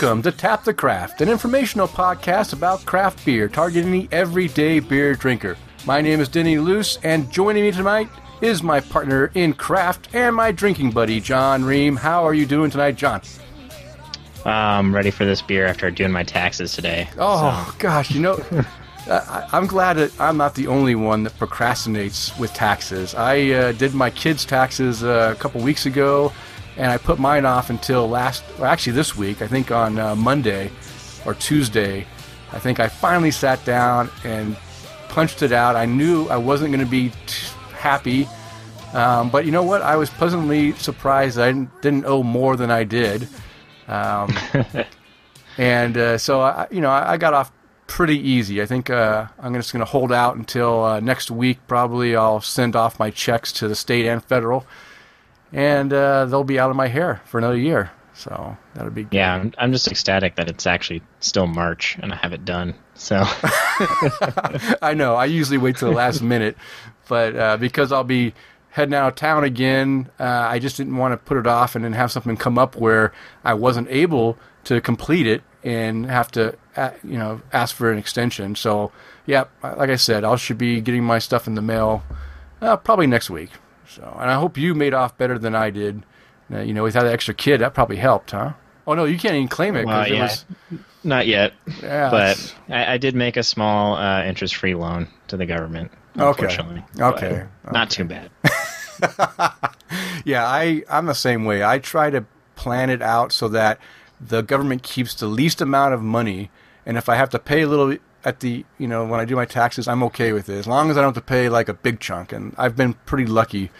Welcome to Tap the Craft, an informational podcast about craft beer targeting the everyday beer drinker. My name is Denny Luce, and joining me tonight is my partner in craft and my drinking buddy, John Ream. How are you doing tonight, John? I'm ready for this beer after doing my taxes today. Oh, so. gosh, you know. I, I'm glad that I'm not the only one that procrastinates with taxes. I uh, did my kids' taxes uh, a couple weeks ago, and I put mine off until last, well, actually this week. I think on uh, Monday or Tuesday. I think I finally sat down and punched it out. I knew I wasn't going to be t- happy, um, but you know what? I was pleasantly surprised I didn't, didn't owe more than I did. Um, and uh, so I, you know, I, I got off pretty easy. I think uh, I'm just going to hold out until uh, next week. Probably I'll send off my checks to the state and federal, and uh, they'll be out of my hair for another year. So that'll be. Good. Yeah, I'm, I'm just ecstatic that it's actually still March and I have it done. So. I know. I usually wait till the last minute, but uh, because I'll be heading out of town again, uh, I just didn't want to put it off and then have something come up where I wasn't able to complete it and have to you know ask for an extension. So yeah, like I said, I should be getting my stuff in the mail uh, probably next week. So and I hope you made off better than I did. Uh, you know, without that extra kid, that probably helped, huh? Oh no, you can't even claim it because well, yeah. it was not yet. Yeah, but I, I, did make a small uh, interest-free loan to the government. Okay, okay. okay. not too bad. yeah, I I'm the same way. I try to plan it out so that the government keeps the least amount of money, and if I have to pay a little at the you know when I do my taxes, I'm okay with it as long as I don't have to pay like a big chunk. And I've been pretty lucky.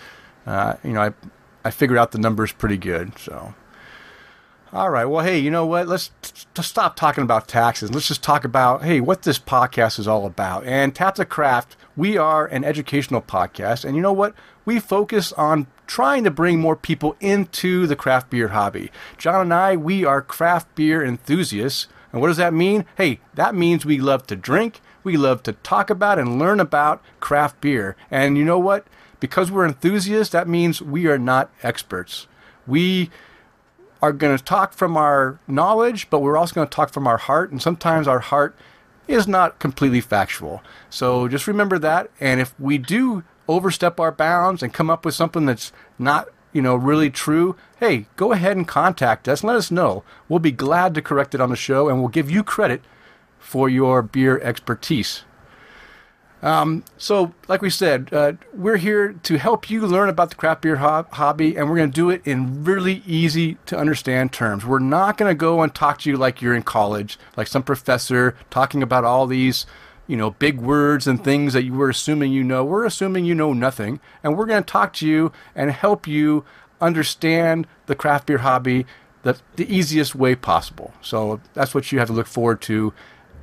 Uh, you know, I I figured out the numbers pretty good. So, all right. Well, hey, you know what? Let's t- stop talking about taxes. Let's just talk about hey what this podcast is all about. And Tap the Craft, we are an educational podcast, and you know what? We focus on trying to bring more people into the craft beer hobby. John and I, we are craft beer enthusiasts. And what does that mean? Hey, that means we love to drink, we love to talk about and learn about craft beer. And you know what? Because we're enthusiasts, that means we are not experts. We are going to talk from our knowledge, but we're also going to talk from our heart. And sometimes our heart is not completely factual. So just remember that. And if we do overstep our bounds and come up with something that's not you know really true hey go ahead and contact us. Let us know. We'll be glad to correct it on the show and we'll give you credit for your beer expertise. Um, so like we said uh, we're here to help you learn about the craft beer ho- hobby and we're going to do it in really easy to understand terms. We're not going to go and talk to you like you're in college like some professor talking about all these you know, big words and things that you were assuming you know. We're assuming you know nothing, and we're going to talk to you and help you understand the craft beer hobby the, the easiest way possible. So that's what you have to look forward to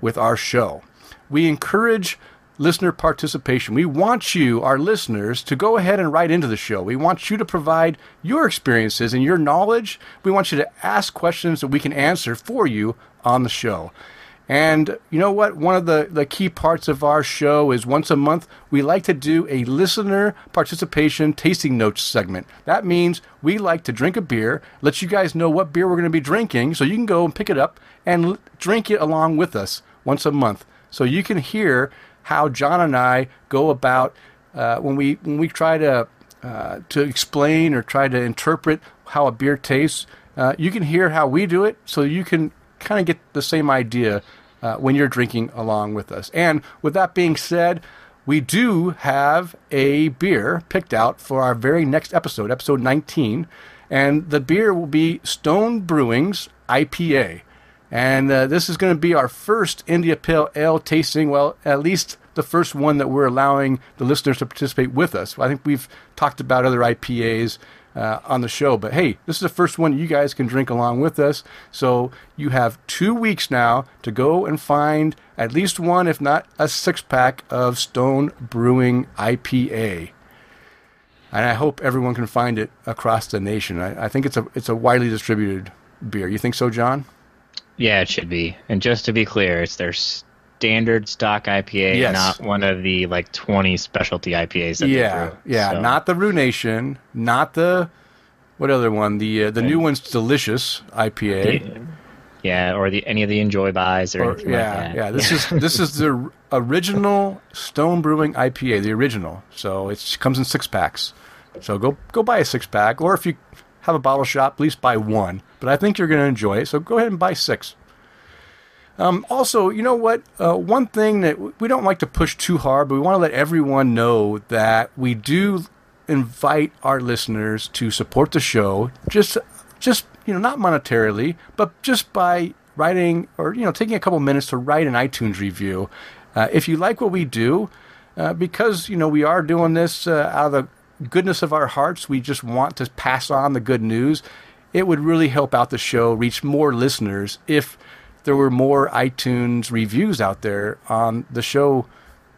with our show. We encourage listener participation. We want you, our listeners, to go ahead and write into the show. We want you to provide your experiences and your knowledge. We want you to ask questions that we can answer for you on the show. And you know what? One of the, the key parts of our show is once a month, we like to do a listener participation tasting notes segment. That means we like to drink a beer, let you guys know what beer we're going to be drinking, so you can go and pick it up and l- drink it along with us once a month. So you can hear how John and I go about uh, when we when we try to uh, to explain or try to interpret how a beer tastes. Uh, you can hear how we do it, so you can kind of get the same idea uh, when you're drinking along with us. And with that being said, we do have a beer picked out for our very next episode, episode 19. And the beer will be Stone Brewing's IPA. And uh, this is going to be our first India Pale Ale tasting. Well, at least the first one that we're allowing the listeners to participate with us. I think we've talked about other IPAs uh, on the show. But hey, this is the first one you guys can drink along with us. So you have two weeks now to go and find at least one, if not a six pack of Stone Brewing IPA. And I hope everyone can find it across the nation. I, I think it's a it's a widely distributed beer. You think so, John? Yeah, it should be. And just to be clear, it's their standard stock IPA, yes. not one of the like twenty specialty IPAs. That yeah, yeah, so. not the Ruination, not the what other one? The uh, the new one's Delicious IPA. Yeah. Yeah, or the any of the Enjoy Bys or, or anything yeah, like that. Yeah, this is this is the original Stone Brewing IPA, the original. So it comes in six packs. So go go buy a six pack, or if you have a bottle shop, at least buy one. But I think you're going to enjoy it, so go ahead and buy six. Um, also, you know what? Uh, one thing that we don't like to push too hard, but we want to let everyone know that we do invite our listeners to support the show. Just, just you know, not monetarily, but just by writing or you know taking a couple minutes to write an iTunes review. Uh, if you like what we do, uh, because you know we are doing this uh, out of the goodness of our hearts, we just want to pass on the good news. It would really help out the show reach more listeners if there were more iTunes reviews out there on the show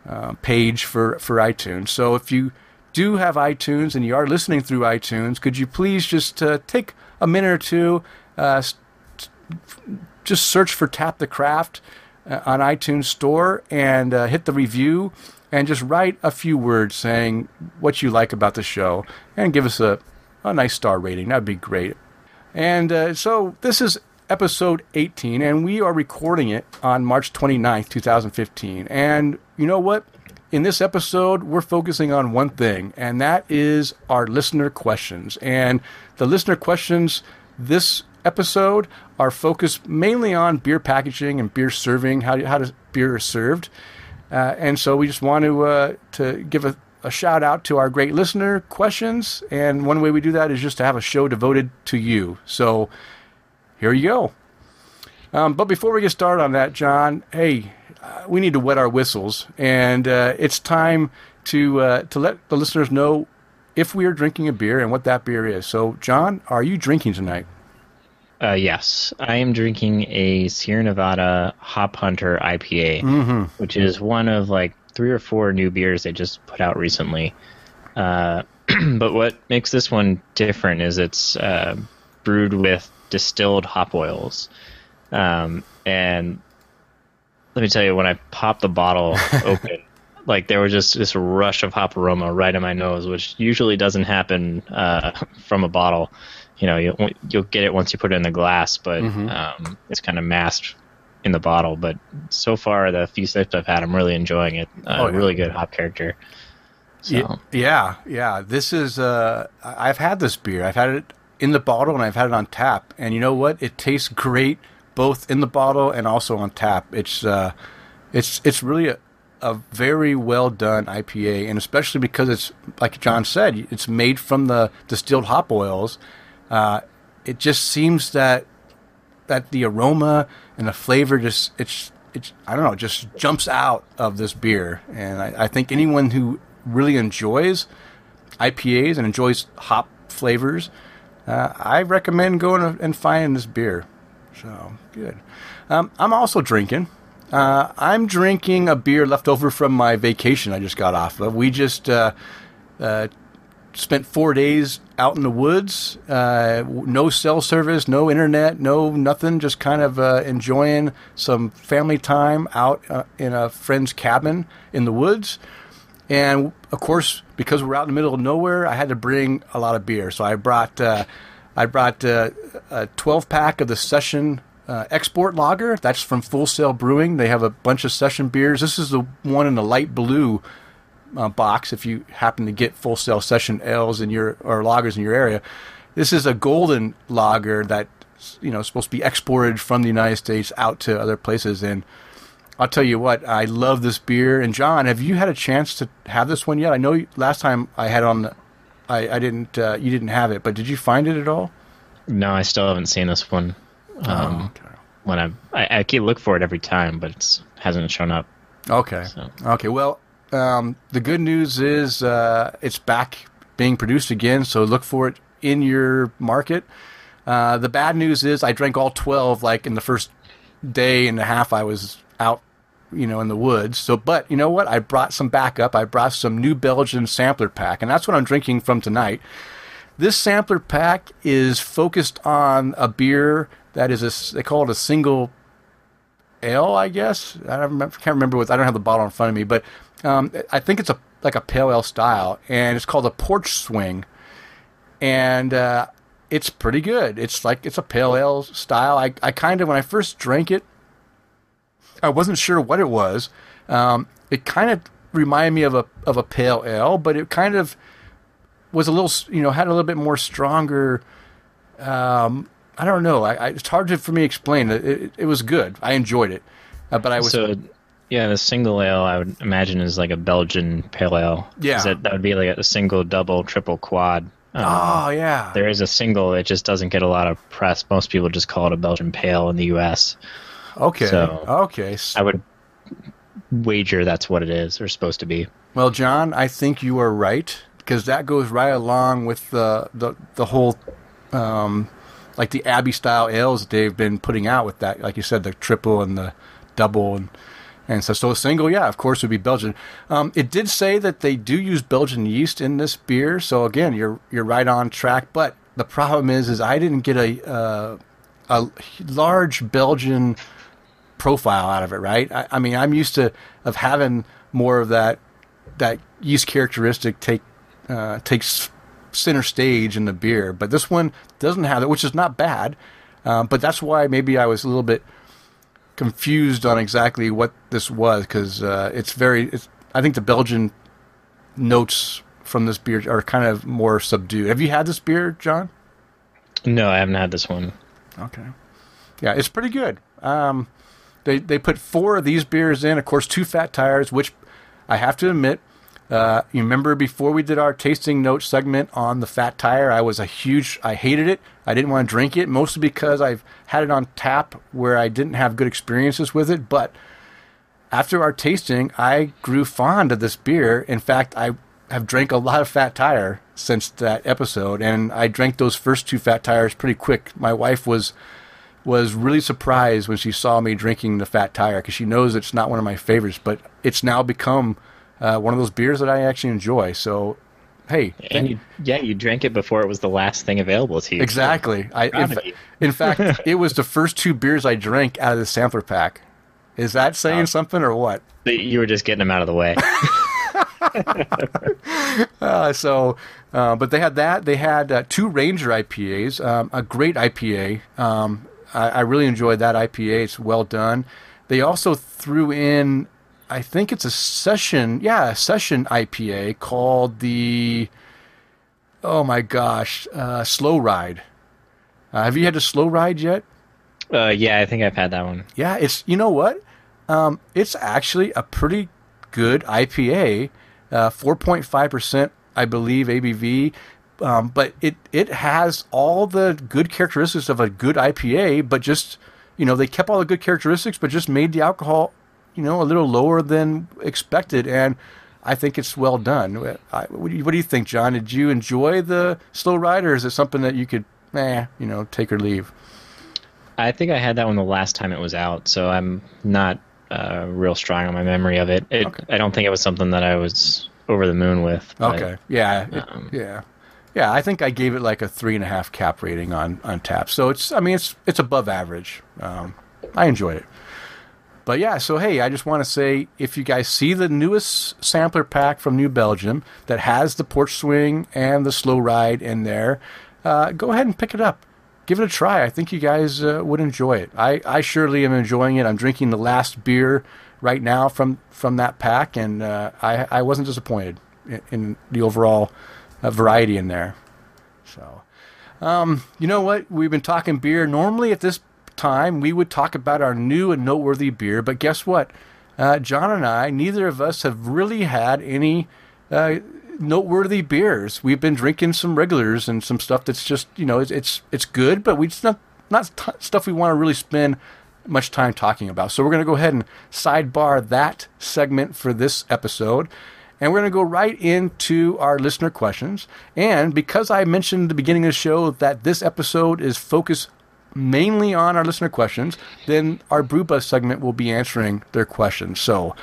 uh, page for, for iTunes. So if you do have iTunes and you are listening through iTunes, could you please just uh, take a minute or two, uh, just search for Tap the Craft uh, on iTunes Store and uh, hit the review and just write a few words saying what you like about the show and give us a, a nice star rating. That'd be great. And uh, so this is episode 18, and we are recording it on March 29th, 2015. And you know what? In this episode, we're focusing on one thing, and that is our listener questions. And the listener questions this episode are focused mainly on beer packaging and beer serving, how, how does beer is served. Uh, and so we just want to uh, to give a, a, shout out to our great listener questions. And one way we do that is just to have a show devoted to you. So here you go. Um, but before we get started on that, John, hey, uh, we need to wet our whistles, and uh, it's time to uh, to let the listeners know if we are drinking a beer and what that beer is. So, John, are you drinking tonight? Uh, yes, I am drinking a Sierra Nevada Hop Hunter IPA, mm-hmm. which is one of like three or four new beers they just put out recently. Uh, but what makes this one different is it's uh, brewed with distilled hop oils. Um, and let me tell you, when I popped the bottle open, like there was just this rush of hop aroma right in my nose, which usually doesn't happen uh, from a bottle. You know, you'll, you'll get it once you put it in the glass, but mm-hmm. um, it's kind of masked in the bottle. But so far, the few sips I've had, I'm really enjoying it. Uh, oh, yeah. Really good hop character. So. Yeah, yeah. This is. Uh, I've had this beer. I've had it in the bottle and I've had it on tap. And you know what? It tastes great both in the bottle and also on tap. It's uh, it's it's really a, a very well done IPA, and especially because it's like John said, it's made from the distilled hop oils. Uh, it just seems that that the aroma and the flavor just it's it's I don't know just jumps out of this beer, and I, I think anyone who really enjoys IPAs and enjoys hop flavors uh, I recommend going and finding this beer. So good. Um, I'm also drinking. Uh, I'm drinking a beer left over from my vacation I just got off of. We just uh, uh spent four days out in the woods, uh, no cell service, no internet, no nothing, just kind of uh, enjoying some family time out in a friend's cabin in the woods. And of course, because we're out in the middle of nowhere, I had to bring a lot of beer. So I brought uh, I brought uh, a 12 pack of the Session uh, Export Lager. That's from Full Sail Brewing. They have a bunch of Session beers. This is the one in the light blue uh, box. If you happen to get Full Sail Session ales in your or lagers in your area, this is a golden lager that you know supposed to be exported from the United States out to other places and I'll tell you what, I love this beer. And John, have you had a chance to have this one yet? I know last time I had on, the, I, I didn't. Uh, you didn't have it, but did you find it at all? No, I still haven't seen this one. Oh, um, oh, okay. When I, I, I keep look for it every time, but it hasn't shown up. Okay. So. Okay. Well, um, the good news is uh, it's back being produced again, so look for it in your market. Uh, the bad news is I drank all twelve like in the first day and a half I was out you know, in the woods. So, but you know what? I brought some backup. I brought some New Belgium sampler pack, and that's what I'm drinking from tonight. This sampler pack is focused on a beer that is a, they call it a single ale, I guess. I remember, can't remember what, I don't have the bottle in front of me, but um, I think it's a like a pale ale style, and it's called a porch swing. And uh, it's pretty good. It's like it's a pale ale style. I, I kind of when I first drank it, I wasn't sure what it was. Um, it kind of reminded me of a of a pale ale, but it kind of was a little you know had a little bit more stronger. Um, I don't know. I, I, it's hard to, for me to explain. It, it, it was good. I enjoyed it, uh, but I was So, yeah, the single ale I would imagine is like a Belgian pale ale. Yeah. That, that would be like a single, double, triple, quad. Um, oh yeah. There is a single. It just doesn't get a lot of press. Most people just call it a Belgian pale in the U.S. Okay. so- okay. I would wager that's what it is or supposed to be. Well, John, I think you are right because that goes right along with the the the whole, um, like the Abbey style ales that they've been putting out with that, like you said, the triple and the double and and so so a single, yeah, of course, would be Belgian. Um, it did say that they do use Belgian yeast in this beer, so again, you're you're right on track. But the problem is, is I didn't get a uh, a large Belgian profile out of it, right? I, I mean, I'm used to of having more of that that yeast characteristic take uh, takes center stage in the beer, but this one doesn't have it, which is not bad. Um, but that's why maybe I was a little bit confused on exactly what this was because uh, it's very. It's, I think the Belgian notes from this beer are kind of more subdued. Have you had this beer, John? No, I haven't had this one. Okay. Yeah, it's pretty good. Um, they they put four of these beers in. Of course, two fat tires, which I have to admit. Uh, you remember before we did our tasting note segment on the fat tire, I was a huge. I hated it. I didn't want to drink it, mostly because I've had it on tap where I didn't have good experiences with it. But after our tasting, I grew fond of this beer. In fact, I have drank a lot of Fat Tire since that episode, and I drank those first two Fat Tires pretty quick. My wife was was really surprised when she saw me drinking the Fat Tire because she knows it's not one of my favorites, but it's now become uh, one of those beers that I actually enjoy. So, hey, And you, yeah, you drank it before it was the last thing available to you. exactly. I in, in fact, it was the first two beers I drank out of the sampler pack. Is that saying something or what? You were just getting them out of the way. Uh, so, uh, but they had that. They had uh, two Ranger IPAs, um, a great IPA. Um, I, I really enjoyed that IPA. It's well done. They also threw in, I think it's a session, yeah, a session IPA called the, oh my gosh, uh, Slow Ride. Uh, have you had a Slow Ride yet? uh, yeah, I think I've had that one. Yeah, it's you know what? Um, it's actually a pretty good IPA, uh, four point five percent, I believe ABV. Um, but it it has all the good characteristics of a good IPA, but just you know they kept all the good characteristics, but just made the alcohol you know a little lower than expected, and I think it's well done. I, what, do you, what do you think, John? Did you enjoy the slow ride, or is it something that you could, eh, you know, take or leave? I think I had that one the last time it was out, so I'm not uh, real strong on my memory of it. it Okay. I don't think it was something that I was over the moon with. but- Okay. Yeah. it- um, yeah. Yeah. I think I gave it like a three and a half cap rating on Untappd. So it's. I mean, it's it's above average. Um, I enjoyed it. But yeah, so hey, I just want to say if you guys see the newest sampler pack from New Belgium that has the porch swing and the slow ride in there, uh, go ahead and pick it up. Give it a try. I think you guys uh, would enjoy it. I, I surely am enjoying it. I'm drinking the last beer right now from, from that pack, and uh, I, I wasn't disappointed in, in the overall uh, variety in there. So, um, you know what? We've been talking beer. Normally at this time, we would talk about our new and noteworthy beer, but guess what? Uh, John and I, neither of us have really had any uh, noteworthy beers. We've been drinking some regulars and some stuff that's just you know it's it's, it's good, but we just not not t- stuff we want to really spend much time talking about. So we're going to go ahead and sidebar that segment for this episode. And we're going to go right into our listener questions. And because I mentioned at the beginning of the show that this episode is focused mainly on our listener questions, then our Brew Buzz segment will be answering their questions. So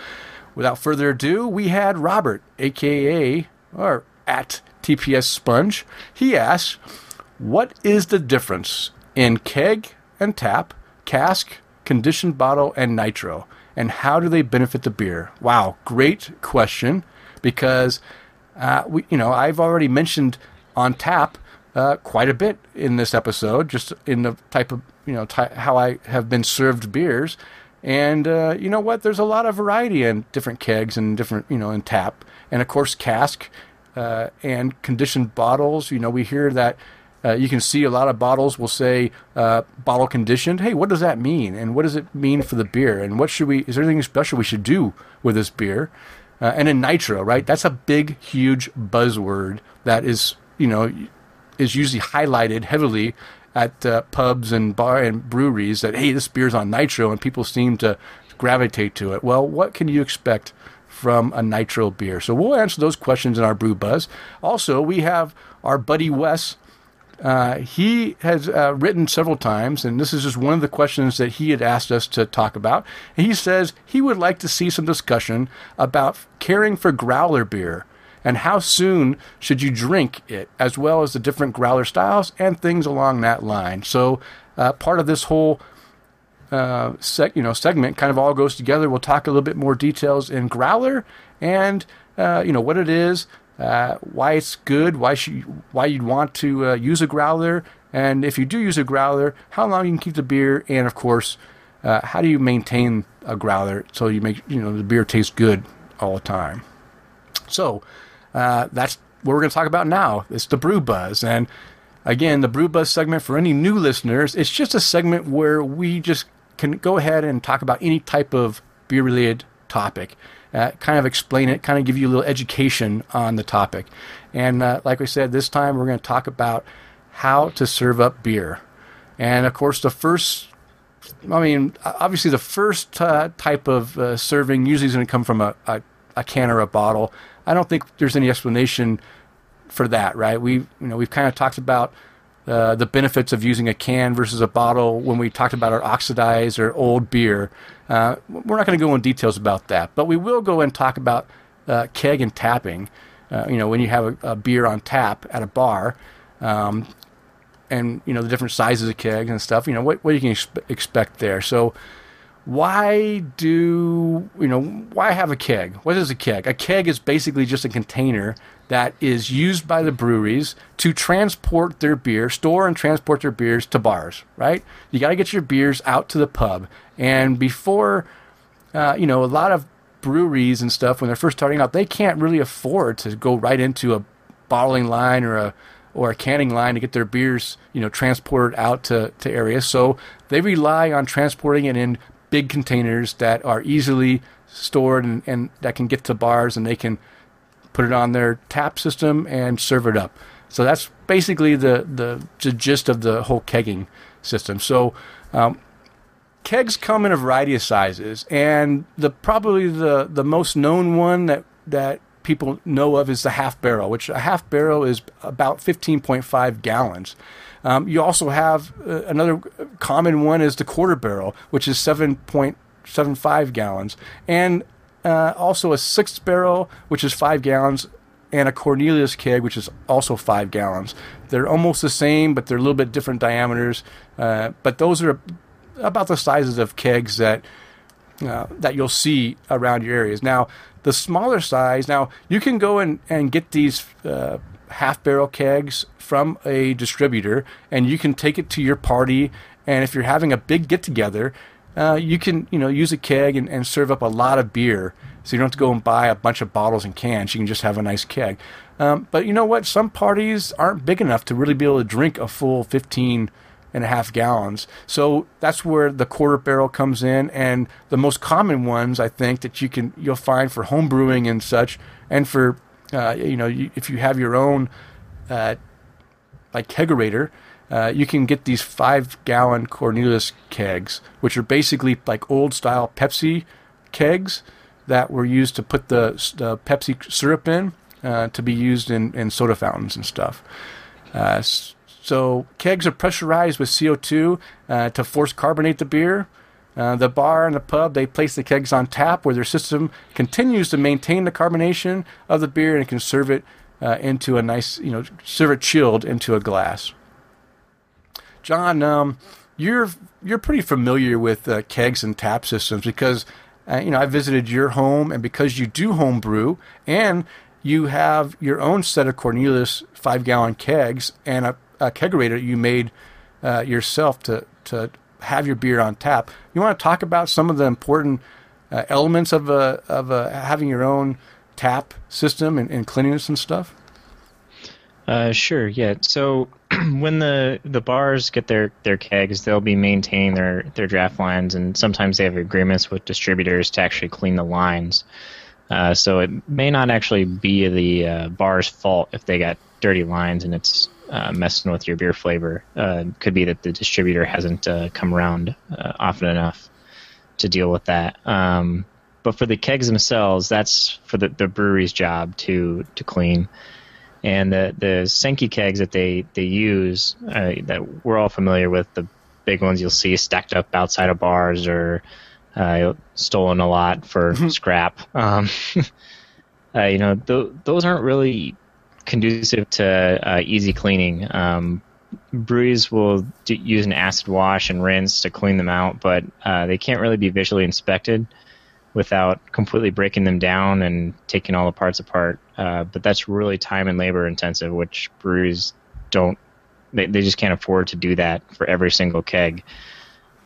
without further ado, we had Robert, aka or at TPS Sponge. He asks, "What is the difference in keg and tap, cask, conditioned bottle, and nitro, and how do they benefit the beer?" Wow, great question. Because uh, we, you know, I've already mentioned on tap uh, quite a bit in this episode, just in the type of you know ty- how I have been served beers. And uh, you know what? There's a lot of variety in different kegs and different you know in tap, and of course cask uh, and conditioned bottles. You know we hear that. Uh, you can see a lot of bottles will say uh, bottle conditioned. Hey, what does that mean? And what does it mean for the beer? And what should we? Is there anything special we should do with this beer? Uh, and in nitro, right? That's a big, huge buzzword that is, you know, is usually highlighted heavily at uh, pubs and bar and breweries. That hey, this beer's on nitro, and people seem to gravitate to it. Well, what can you expect from a nitro beer? So we'll answer those questions in our brew buzz. Also, we have our buddy Wes uh, he has uh, written several times, and this is just one of the questions that he had asked us to talk about. He says he would like to see some discussion about caring for growler beer and how soon should you drink it, as well as the different growler styles and things along that line. So, uh, part of this whole uh, seg- you know segment kind of all goes together. We'll talk a little bit more details in growler and uh, you know what it is, uh, why it's good, why should, why you'd want to uh, use a growler, and if you do use a growler, how long you can keep the beer, and of course, uh, how do you maintain a growler so you make you know the beer tastes good all the time. So uh, that's what we're going to talk about now. It's the brew buzz, and again, the brew buzz segment for any new listeners, it's just a segment where we just can go ahead and talk about any type of beer related topic uh, kind of explain it, kind of give you a little education on the topic. And uh, like we said, this time we're going to talk about how to serve up beer. And of course, the first, I mean, obviously, the first uh, type of uh, serving usually is going to come from a, a, a, can or a bottle. I don't think there's any explanation for that, right? We, you know, we've kind of talked about uh, the benefits of using a can versus a bottle when we talked about our oxidized or old beer. Uh, we're not going to go in details about that, but we will go and talk about uh, keg and tapping. Uh, you know, when you have a, a, beer on tap at a bar, um, and you know the different sizes of kegs and stuff. You know what what you can expe- expect there. So why do you know why have a keg? What is a keg? A keg is basically just a container that is used by the breweries to transport their beer store and transport their beers to bars right? You got to get your beers out to the pub. And before uh, you know a lot of breweries and stuff when they're first starting out they can't really afford to go right into a bottling line or a or a canning line to get their beers, you know, transported out to, to areas. So they rely on transporting it in big containers that are easily stored and, and that can get to bars and they can put it on their tap system and serve it up. So that's basically the, the, the gist of the whole kegging system. So um, kegs come in a variety of sizes, and the probably the, the most known one that that people know of is the half barrel, which a half barrel is about 15.5 gallons. Um, you also have uh, another common one is the quarter barrel, which is 7.75 gallons, and uh, also a sixth barrel, which is five gallons, and a Cornelius keg, which is also five gallons. They're almost the same, but they're a little bit different diameters. Uh, but those are about the sizes of kegs that uh, that you'll see around your areas. Now, the smaller size, now you can go and, and get these uh, half barrel kegs from a distributor and you can take it to your party. And if you're having a big get together, uh, you can you know use a keg and, and, serve up a lot of beer. So you don't have to go and buy a bunch of bottles and cans. You can just have a nice keg. Um, but you know what? Some parties aren't big enough to really be able to drink a full 15 and a half gallons. So that's where the quarter barrel comes in. And the most common ones, I think, that you can you'll find for home brewing and such, and for uh, you know, you, if you have your own uh, like kegerator, uh, you can get these five gallon Cornelius kegs, which are basically like old style Pepsi kegs that were used to put the, the Pepsi syrup in uh, to be used in, in soda fountains and stuff. Uh, so kegs are pressurized with CO2 uh, to force carbonate the beer. Uh, the bar and the pub, they place the kegs on tap where their system continues to maintain the carbonation of the beer and can serve it uh, into a nice, you know, serve it chilled into a glass. John, um, you're you're pretty familiar with uh, kegs and tap systems because uh, you know I visited your home, and because you do home brew and you have your own set of Cornelius five gallon kegs and a, uh, kegerator you made uh, yourself to to have your beer on tap. You want to talk about some of the important uh, elements of uh, of uh, having your own tap system and, and cleanliness and stuff? Uh, sure. Yeah. So when the the bars get their their kegs, they'll be maintaining their their draft lines, and sometimes they have agreements with distributors to actually clean the lines. Uh, so it may not actually be the uh, bar's fault if they got dirty lines and it's uh, messing with your beer flavor. Uh, could be that the distributor hasn't uh, come around often enough to deal with that. Um, but for the kegs themselves, that's for the, the brewery's job to to clean. And the the Sanke kegs that they they use uh, that we're all familiar with, the big ones you'll see stacked up outside of bars or uh, stolen a lot for Mm-hmm. scrap. Um, uh, you know, th- those aren't really conducive to uh, easy cleaning. Um, breweries will do, use an acid wash and rinse to clean them out, but uh, they can't really be visually inspected without completely breaking them down and taking all the parts apart. Uh, but that's really time and labor intensive, which breweries don't. They, they just can't afford to do that for every single keg.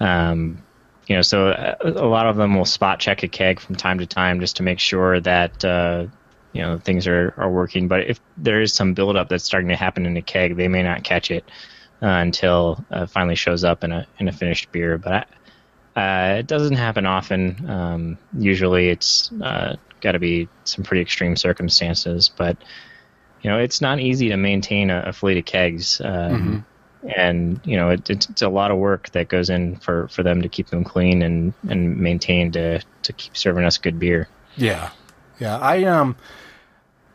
Um, you know, so uh, a, lot of them will spot check a keg from time to time just to make sure that uh, you know things are, are working. But if there is some buildup that's starting to happen in a keg, they may not catch it uh, until uh, it finally shows up in a in a finished beer. But uh, it doesn't happen often. Um, usually, it's uh, got to be some pretty extreme circumstances. But you know, it's not easy to maintain a, a fleet of kegs. Um, and you know it, it's, it's a lot of work that goes in for, for them to keep them clean and, and maintained to, to keep serving us good beer. Yeah, yeah. I um,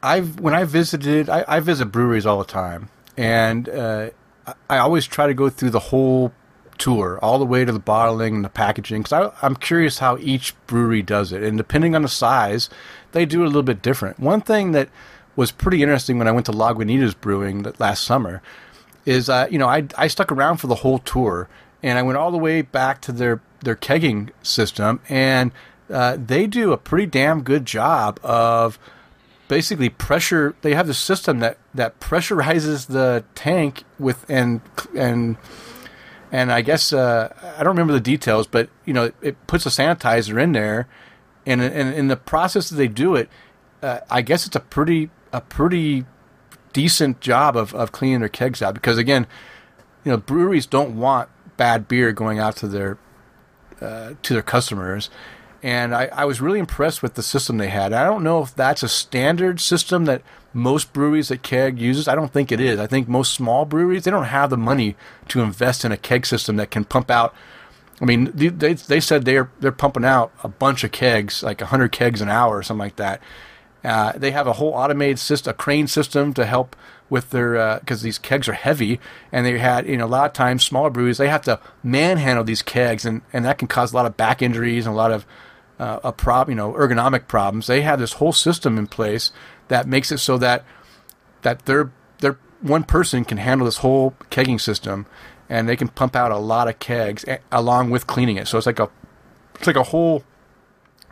I've when I visited, I, I visit breweries all the time, and uh, I, I always try to go through the whole tour, all the way to the bottling and the packaging, because I'm curious how each brewery does it, and depending on the size, they do a little bit different. One thing that was pretty interesting when I went to Lagunitas Brewing last summer is uh, you know I I stuck around for the whole tour and I went all the way back to their their kegging system and uh, they do a pretty damn good job of basically pressure they have the system that that pressurizes the tank with and and and I guess uh, I don't remember the details but you know it, it puts a sanitizer in there and in the process that they do it uh, I guess it's a pretty a pretty decent job of, of cleaning their kegs out because again, you know, breweries don't want bad beer going out to their uh, to their customers. And I, I was really impressed with the system they had. I don't know if that's a standard system that most breweries that keg uses. I don't think it is. I think most small breweries they don't have the money to invest in a keg system that can pump out. I mean, they they, said they're they're pumping out a bunch of kegs, like hundred kegs an hour or something like that. Uh, they have a whole automated system, a crane system to help with their because these kegs are heavy, and they had you know a lot of times smaller breweries they have to manhandle these kegs, and, and that can cause a lot of back injuries and a lot of uh, a prob you know ergonomic problems. They have this whole system in place that makes it so that that their their one person can handle this whole kegging system, and they can pump out a lot of kegs a- along with cleaning it. So it's like a it's like a whole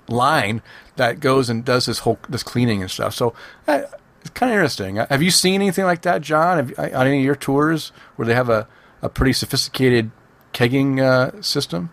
line that goes and does this whole this cleaning and stuff. So uh, it's kind of interesting. Uh, Have you seen anything like that, John? Have, uh, on any of your tours where they have a, a pretty sophisticated kegging uh, system?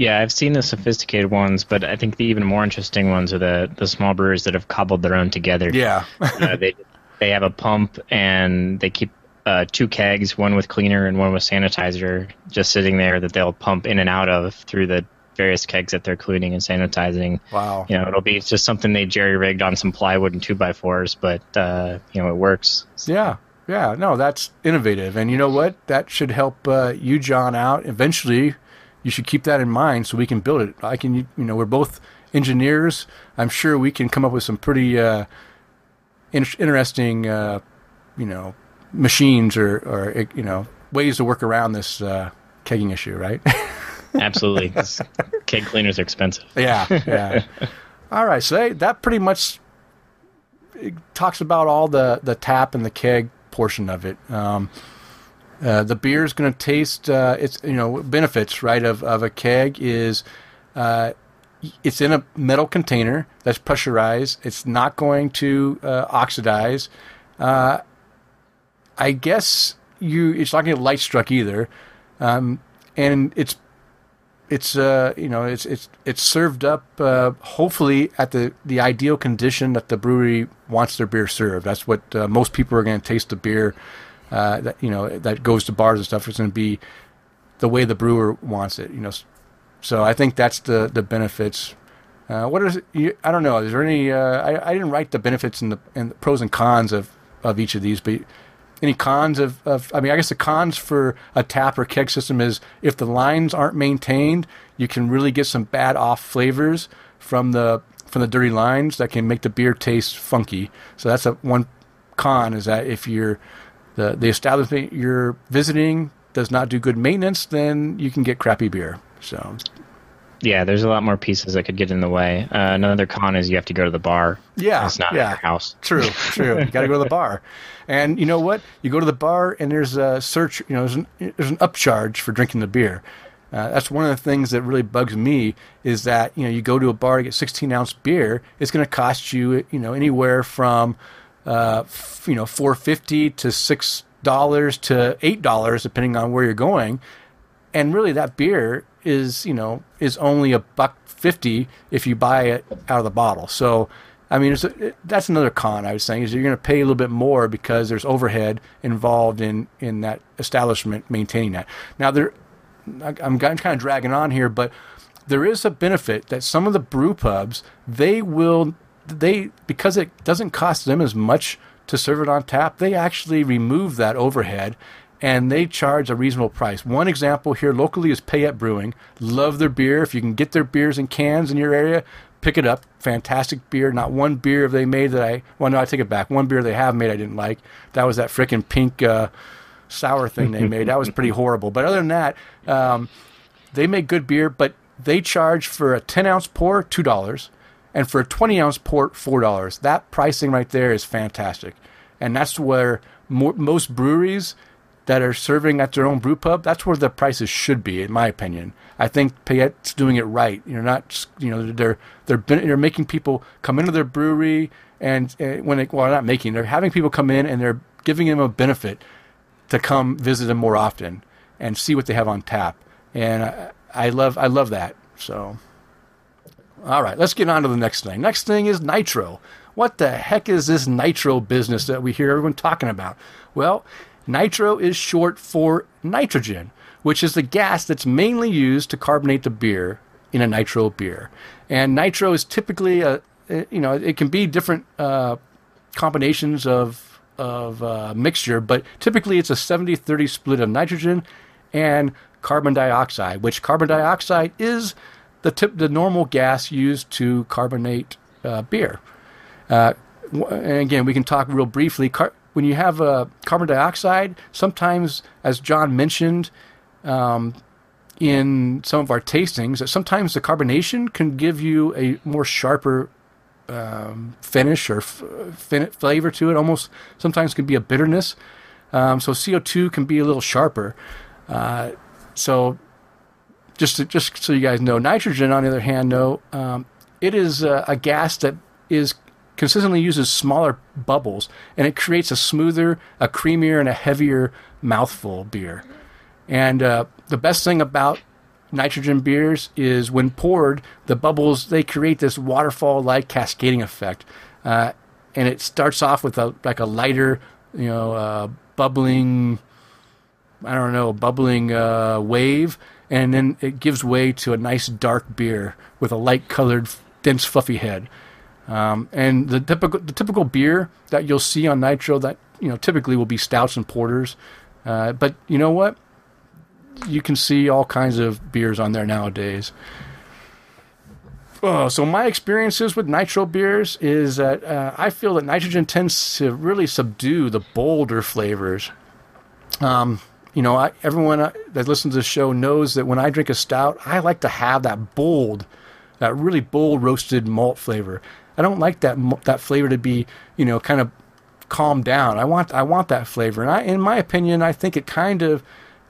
Yeah, I've seen the sophisticated ones, but I think the even more interesting ones are the, the small brewers that have cobbled their own together. Yeah, uh, they they have a pump and they keep uh, two kegs, one with cleaner and one with sanitizer, just sitting there that they'll pump in and out of through the various kegs that they're cleaning and sanitizing. Wow. You know, it'll be just something they jerry rigged on some plywood and two by fours, but uh, you know, it works. Yeah, yeah. No, that's innovative, and you know what? That should help uh, you, John, out eventually. You should keep that in mind so we can build it. I can, you know, we're both engineers. I'm sure we can come up with some pretty uh, in- interesting, uh, you know, machines or, or you know, ways to work around this uh, kegging issue, right? Absolutely. keg cleaners are expensive. yeah, yeah. All right, so that, that pretty much talks about all the the tap and the keg portion of it. Um, uh, the beer is going to taste. Uh, it's you know benefits right of of a keg is. Uh, it's in a metal container that's pressurized. It's not going to uh, oxidize. Uh, I guess you it's not going to light struck either, um, and it's it's you know it's it's it's served up hopefully at the the ideal condition that the brewery wants their beer served. That's what most people are going to taste the beer uh, that you know that goes to bars and stuff. is going to be the way the brewer wants it. You know, so I think that's the the benefits. Uh, what is it? I don't know. Is there any? Uh, I, I didn't write the benefits and the and the pros and cons of of each of these, but any cons of, of I mean, I guess the cons for a tap or keg system is if the lines aren't maintained, you can really get some bad off flavors from the from the dirty lines that can make the beer taste funky. So that's a one con is that if you're the the establishment you're visiting does not do good maintenance, then you can get crappy beer. So yeah, there's a lot more pieces that could get in the way. Uh, another con is you have to go to the bar. Yeah, it's not yeah. your house. True, true. you got to go to the bar, and you know what? You go to the bar and there's a search. You know, there's an, there's an upcharge for drinking the beer. Uh, that's one of the things that really bugs me is that you know you go to a bar to get 16 ounce beer, it's going to cost you you know anywhere from uh, you know 450 to six dollars to eight dollars depending on where you're going, and really that beer is you know is only a buck fifty if you buy it out of the bottle. So I mean, a, that's another con I was saying is you're going to pay a little bit more because there's overhead involved in in that establishment maintaining that. Now there, I'm kind of dragging on here, but there is a benefit that some of the brew pubs they will they because it doesn't cost them as much to serve it on tap, they actually remove that overhead and they charge a reasonable price. One example here locally is Payette Brewing. Love their beer. If you can get their beers in cans in your area, pick it up. Fantastic beer. Not one beer have they made that I well no, I take it back. One beer they have made I didn't like. That was that freaking pink uh, sour thing they made. That was pretty horrible. But other than that, um, they make good beer, but they charge for a ten ounce pour two dollars, and for a twenty ounce port four dollars. That pricing right there is fantastic, and that's where more, most breweries that are serving at their own brew pub, that's where the prices should be, in my opinion. I think Payette's doing it right. You're not, you know, they're they're they're making people come into their brewery and uh, when they well, not making, they're having people come in and they're giving them a benefit to come visit them more often and see what they have on tap. And I, I love I love that. So, all right, let's get on to the next thing. Next thing is nitro. What the heck is this nitro business that we hear everyone talking about? Well, Nitro is short for nitrogen, which is the gas that's mainly used to carbonate the beer in a nitro beer. And nitro is typically a, you know, it can be different uh, combinations of of uh, mixture, but typically it's a 70-30 split of nitrogen and carbon dioxide, which carbon dioxide is the tip, the normal gas used to carbonate uh, beer. Uh, and again, we can talk real briefly. Car- when you have uh, carbon dioxide, sometimes, as John mentioned um, in some of our tastings, sometimes the carbonation can give you a more sharper um, finish or f- fin- flavor to it. Almost sometimes can be a bitterness. Um, so CO2 can be a little sharper. Uh, so just to, just so you guys know, nitrogen, on the other hand, no, um, it is a, a gas that is consistently uses smaller bubbles, and it creates a smoother, a creamier, and a heavier mouthful beer. And uh, the best thing about nitrogen beers is when poured, the bubbles they create this waterfall-like cascading effect, uh, and it starts off with a like a lighter, you know, uh, bubbling. I don't know, bubbling uh, wave, and then it gives way to a nice dark beer with a light-colored, dense, fluffy head. Um, and the typical the typical beer that you'll see on Nitro that you know typically will be stouts and porters, uh, but you know what? You can see all kinds of beers on there nowadays. Oh, so my experiences with nitro beers is that uh, I feel that nitrogen tends to really subdue the bolder flavors. Um, you know, I, everyone uh, that listens to the show knows that when I drink a stout, I like to have that bold, that really bold roasted malt flavor. I don't like that that flavor to be you know kind of calmed down. I want I want that flavor, and I, in my opinion, I think it kind of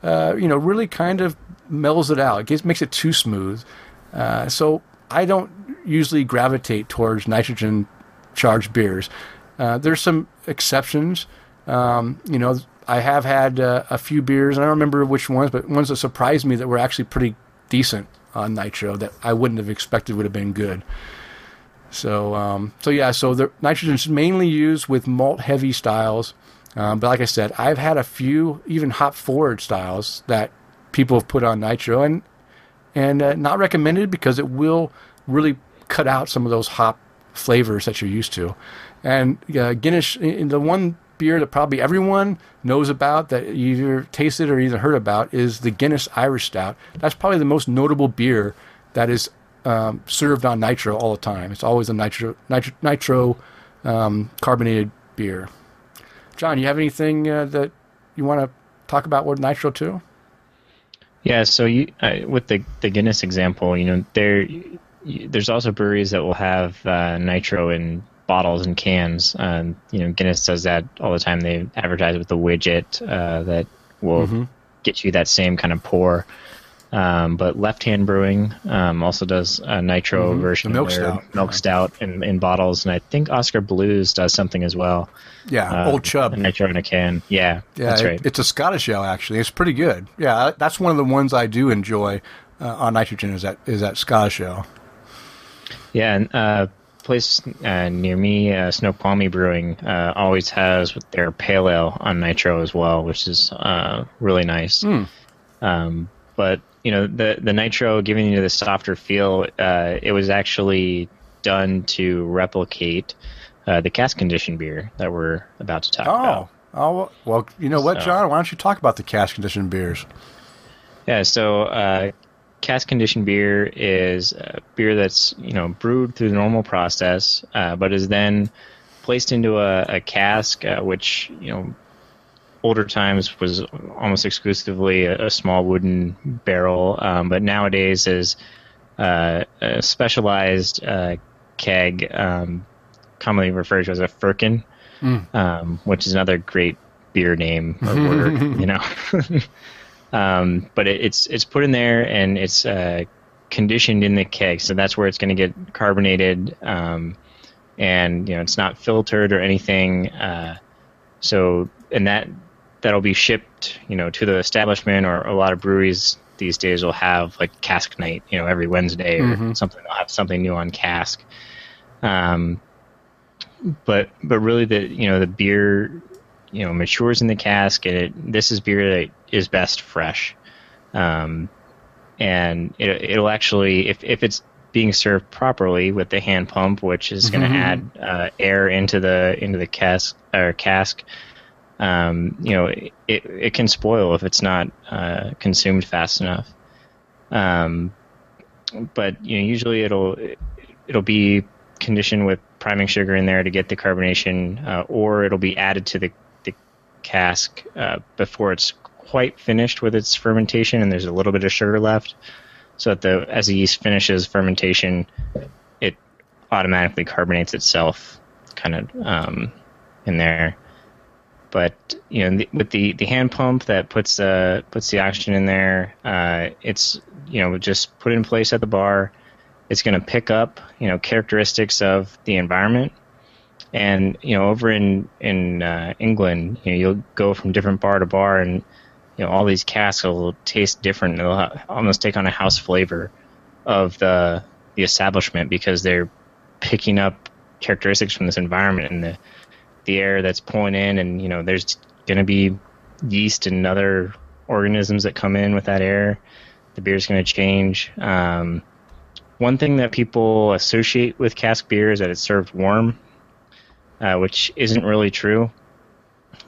uh, you know really kind of mellows it out. It gets, makes it too smooth. Uh, so I don't usually gravitate towards nitrogen charged beers. Uh, there's some exceptions. Um, you know, I have had uh, a few beers, and I don't remember which ones, but ones that surprised me that were actually pretty decent on nitro that I wouldn't have expected would have been good. So, um, so yeah, so the nitrogen is mainly used with malt heavy styles. Um, but like I said, I've had a few even hop forward styles that people have put on nitro and and uh, not recommended because it will really cut out some of those hop flavors that you're used to. And uh, Guinness, the one beer that probably everyone knows about that either tasted or either heard about is the Guinness Irish Stout. That's probably the most notable beer that is um, served on nitro all the time. It's always a nitro nitro, nitro um, carbonated beer. John, you have anything uh, that you want to talk about with nitro too? Yeah, so you uh, with the the Guinness example, you know there there's also breweries that will have uh, nitro in bottles and cans. Um, you know, Guinness does that all the time. They advertise with a widget uh, that will mm-hmm. get you that same kind of pour. Um, but Left Hand Brewing um, also does a nitro mm-hmm. version the milk stout, milk stout in, in, bottles, and I think Oskar Blues does something as well. Yeah, uh, Old Chub nitro in a can. Yeah, yeah, that's it, right. It's a Scottish ale actually. It's pretty good. Yeah, that's one of the ones I do enjoy uh, on nitrogen. Is that is that Scottish ale? Yeah, and uh, place uh, near me, uh, Snoqualmie Brewing, uh, always has their pale ale on nitro as well, which is uh, really nice. Mm. Um, but you know the the nitro giving you the softer feel. Uh, it was actually done to replicate uh, the cask conditioned beer that we're about to talk oh. about. Oh, well, you know what, so, John? Why don't you talk about the cask conditioned beers? Yeah, so uh, cask conditioned beer is a beer that's you know brewed through the normal process, uh, but is then placed into a, a cask, uh, which you know older times was almost exclusively a, a small wooden barrel, um, but nowadays is uh, a specialized uh, keg, um, commonly referred to as a firkin, mm. um, which is another great beer name or word, you know. um, but it, it's it's put in there and it's uh, conditioned in the keg, so that's where it's going to get carbonated, um, and you know it's not filtered or anything. Uh, so and that that'll be shipped, you know, to the establishment or a lot of breweries these days will have like cask night, you know, every Wednesday or mm-hmm. something. They'll have something new on cask. Um, but but really the you know the beer you know matures in the cask and it, this is beer that is best fresh. Um, and it, it'll actually if if it's being served properly with the hand pump, which is going to mm-hmm. add uh, air into the into the cask or cask um, you know, it, it can spoil if it's not uh, consumed fast enough. Um, but you know, usually it'll it'll be conditioned with priming sugar in there to get the carbonation, uh, or it'll be added to the cask uh, before it's quite finished with its fermentation, and there's a little bit of sugar left. So that the as the yeast finishes fermentation, it automatically carbonates itself, kind of um, in there. But you know, with the, the hand pump that puts the puts the oxygen in there, uh, it's you know just put in place at the bar. It's going to pick up you know characteristics of the environment, and you know over in in uh, England, you know you'll go from different bar to bar, and you know all these casks will taste different. They'll almost take on a house flavor of the the establishment because they're picking up characteristics from this environment and the the air that's pulling in, and you know there's going to be yeast and other organisms that come in with that air. The beer's going to change. Um, one thing that people associate with cask beer is that it's served warm, uh, which isn't really true.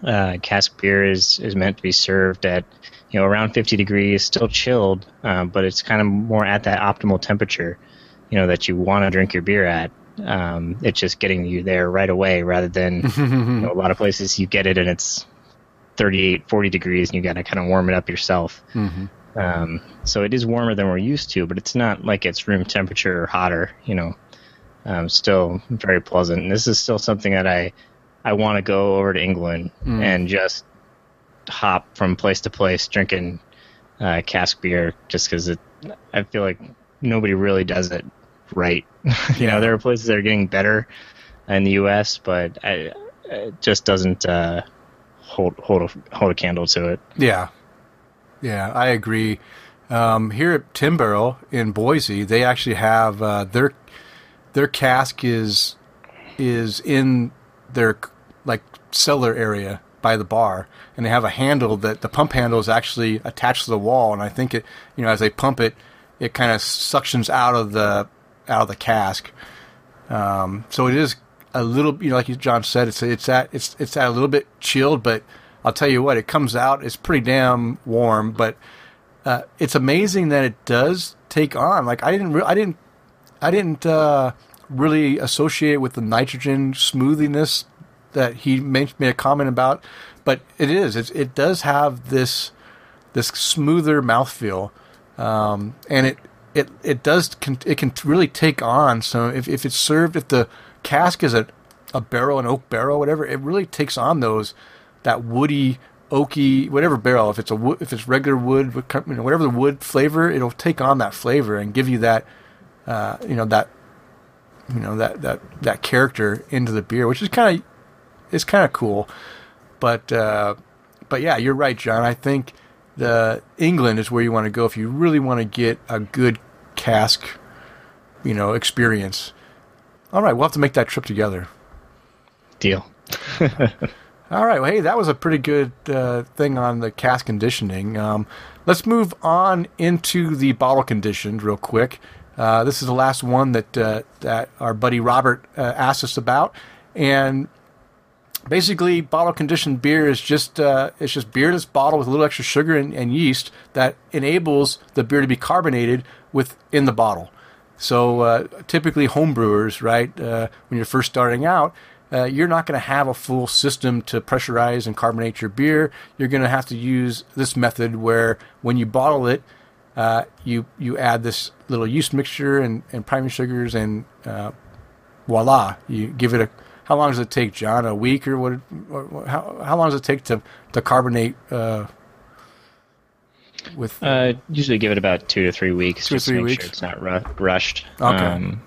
Uh, cask beer is, is meant to be served at you know around 50 degrees, still chilled, uh, but it's kind of more at that optimal temperature, you know, that you want to drink your beer at. Um, it's just getting you there right away rather than you know, a lot of places you get it and it's 38, 40 degrees and you got to kind of warm it up yourself. Mm-hmm. Um, so it is warmer than we're used to, but it's not like it's room temperature or hotter, you know, um, still very pleasant. And this is still something that I, I want to go over to England mm. and just hop from place to place drinking uh, cask beer just because it. I feel like nobody really does it right. you know, there are places that are getting better in the U.S., but I, it just doesn't uh, hold hold a, hold a candle to it. Yeah, yeah, I agree. Um, here at Barrel in Boise, they actually have uh, their their cask is is in their like cellar area by the bar, and they have a handle that the pump handle is actually attached to the wall, and I think it you know as they pump it, it kind of suctions out of the out of the cask. Um, so it is a little you know like John said, it's it's at it's it's at a little bit chilled, but I'll tell you what, it comes out it's pretty damn warm, but uh, it's amazing that it does take on. Like I didn't, re- I didn't, I didn't uh, really associate with the nitrogen smoothiness that he made, made a comment about, but it is. It's, it does have this this smoother mouthfeel, um, and it it it does can, it can really take on. So if if it's served, if the cask is a a barrel, an oak barrel, whatever, it really takes on those that woody oaky, whatever barrel. If it's a if it's regular wood, whatever the wood flavor, it'll take on that flavor and give you that, uh, you know, that, you know, that that that character into the beer, which is kind of, it's kind of cool. But uh, but yeah, you're right, John. I think the England is where you want to go if you really want to get a good cask, you know, experience. All right, we'll have to make that trip together. Deal. All right. Well, hey, that was a pretty good uh, thing on the cask conditioning. Um, let's move on into the bottle conditioned real quick. Uh, this is the last one that uh, that our buddy Robert uh, asked us about, and basically, bottle conditioned beer is just uh, it's just beer that's bottled with a little extra sugar and, and yeast that enables the beer to be carbonated within the bottle. So uh, typically, homebrewers, right, when you're first starting out uh, you're not going to have a full system to pressurize and carbonate your beer. You're going to have to use this method where when you bottle it, uh, you you add this little yeast mixture and, and priming sugars and uh, voila, you give it a. How long does it take, John? A week or what? Or how how long does it take to to carbonate? Uh, with uh, usually give it about two to three weeks. Two just to three to make weeks. Sure it's not ru- rushed. Okay. Um,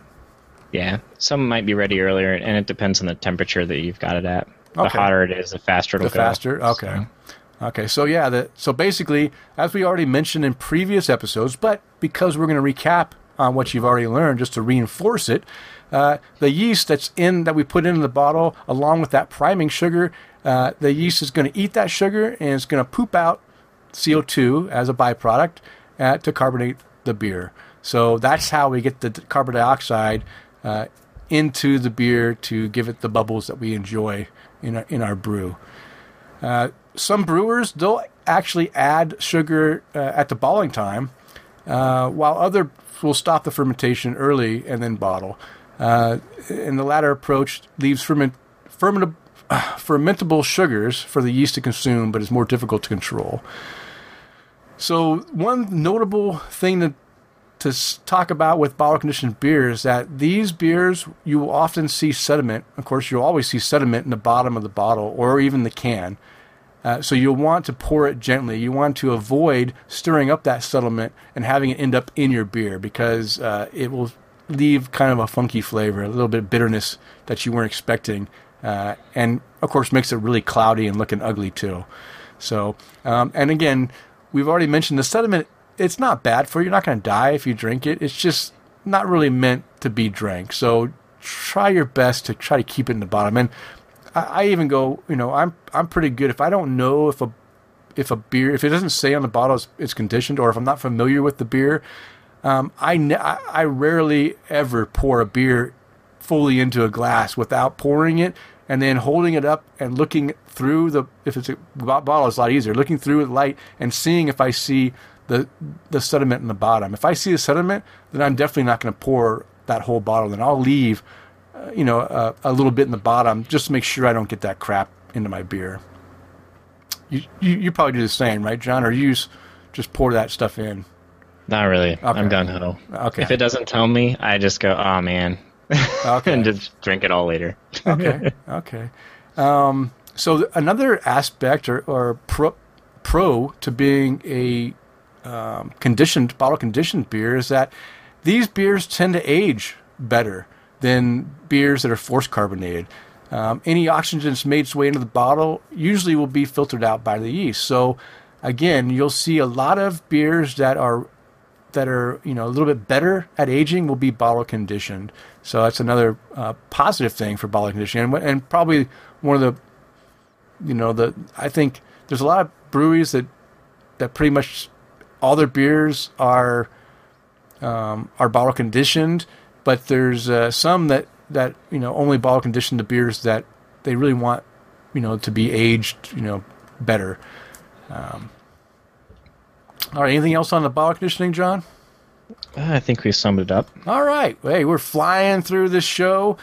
yeah, some might be ready earlier, and it depends on the temperature that you've got it at. The Okay. hotter it is, the faster it'll the go. faster. Okay. Okay. So yeah, the, so basically, as we already mentioned in previous episodes, but because we're going to recap on what you've already learned, just to reinforce it, uh, the yeast that's in that we put into the bottle, along with that priming sugar, uh, the yeast is going to eat that sugar and it's going to poop out CO2 as a byproduct uh, to carbonate the beer. So that's how we get the carbon dioxide uh, into the beer to give it the bubbles that we enjoy in our, in our brew. Uh, some brewers they'll actually add sugar uh, at the bottling time, uh, while other will stop the fermentation early and then bottle. Uh, and the latter approach leaves ferment, ferment, fermentable sugars for the yeast to consume, but is more difficult to control. So one notable thing to to talk about with bottle conditioned beers is that these beers you will often see sediment. Of course, you'll always see sediment in the bottom of the bottle or even the can. Uh, so you'll want to pour it gently. You want to avoid stirring up that sediment and having it end up in your beer because uh, it will leave kind of a funky flavor, a little bit of bitterness that you weren't expecting, uh, and of course makes it really cloudy and looking ugly too. So, um, and again, we've already mentioned the sediment. It's not bad for you. You're not going to die if you drink it. It's just not really meant to be drank. So try your best to try to keep it in the bottom. And I, I even go, you know, I'm I'm pretty good if I don't know if a if a beer if it doesn't say on the bottle it's, it's conditioned or if I'm not familiar with the beer, um, I, ne- I rarely ever pour a beer fully into a glass without pouring it and then holding it up and looking through the if it's a bottle it's a lot easier looking through the light and seeing if I see the the sediment in the bottom. If I see the sediment, then I'm definitely not going to pour that whole bottle. Then I'll leave, you know, a, a little bit in the bottom just to make sure I don't get that crap into my beer. You you, you probably do the same, right, John? Or you just pour that stuff in? Not really. Okay. I'm gun ho. Okay. If it doesn't tell me, I just go, oh man, Okay. and just drink it all later. okay. Okay. Um, so another aspect or, or pro, pro to being a um, conditioned bottle conditioned beer is that these beers tend to age better than beers that are force carbonated. um, any oxygen that's made its way into the bottle usually will be filtered out by the yeast. So again, you'll see a lot of beers that are that are you know a little bit better at aging will be bottle conditioned. So that's another uh, positive thing for bottle conditioning, and, and probably one of the you know the I think there's a lot of breweries that that pretty much all their beers are um, are bottle conditioned, but there's uh, some that that you know only bottle condition the beers that they really want you know to be aged you know better. Um, all right, anything else on the bottle conditioning, John? I think we summed it up. All right, hey, we're flying through this show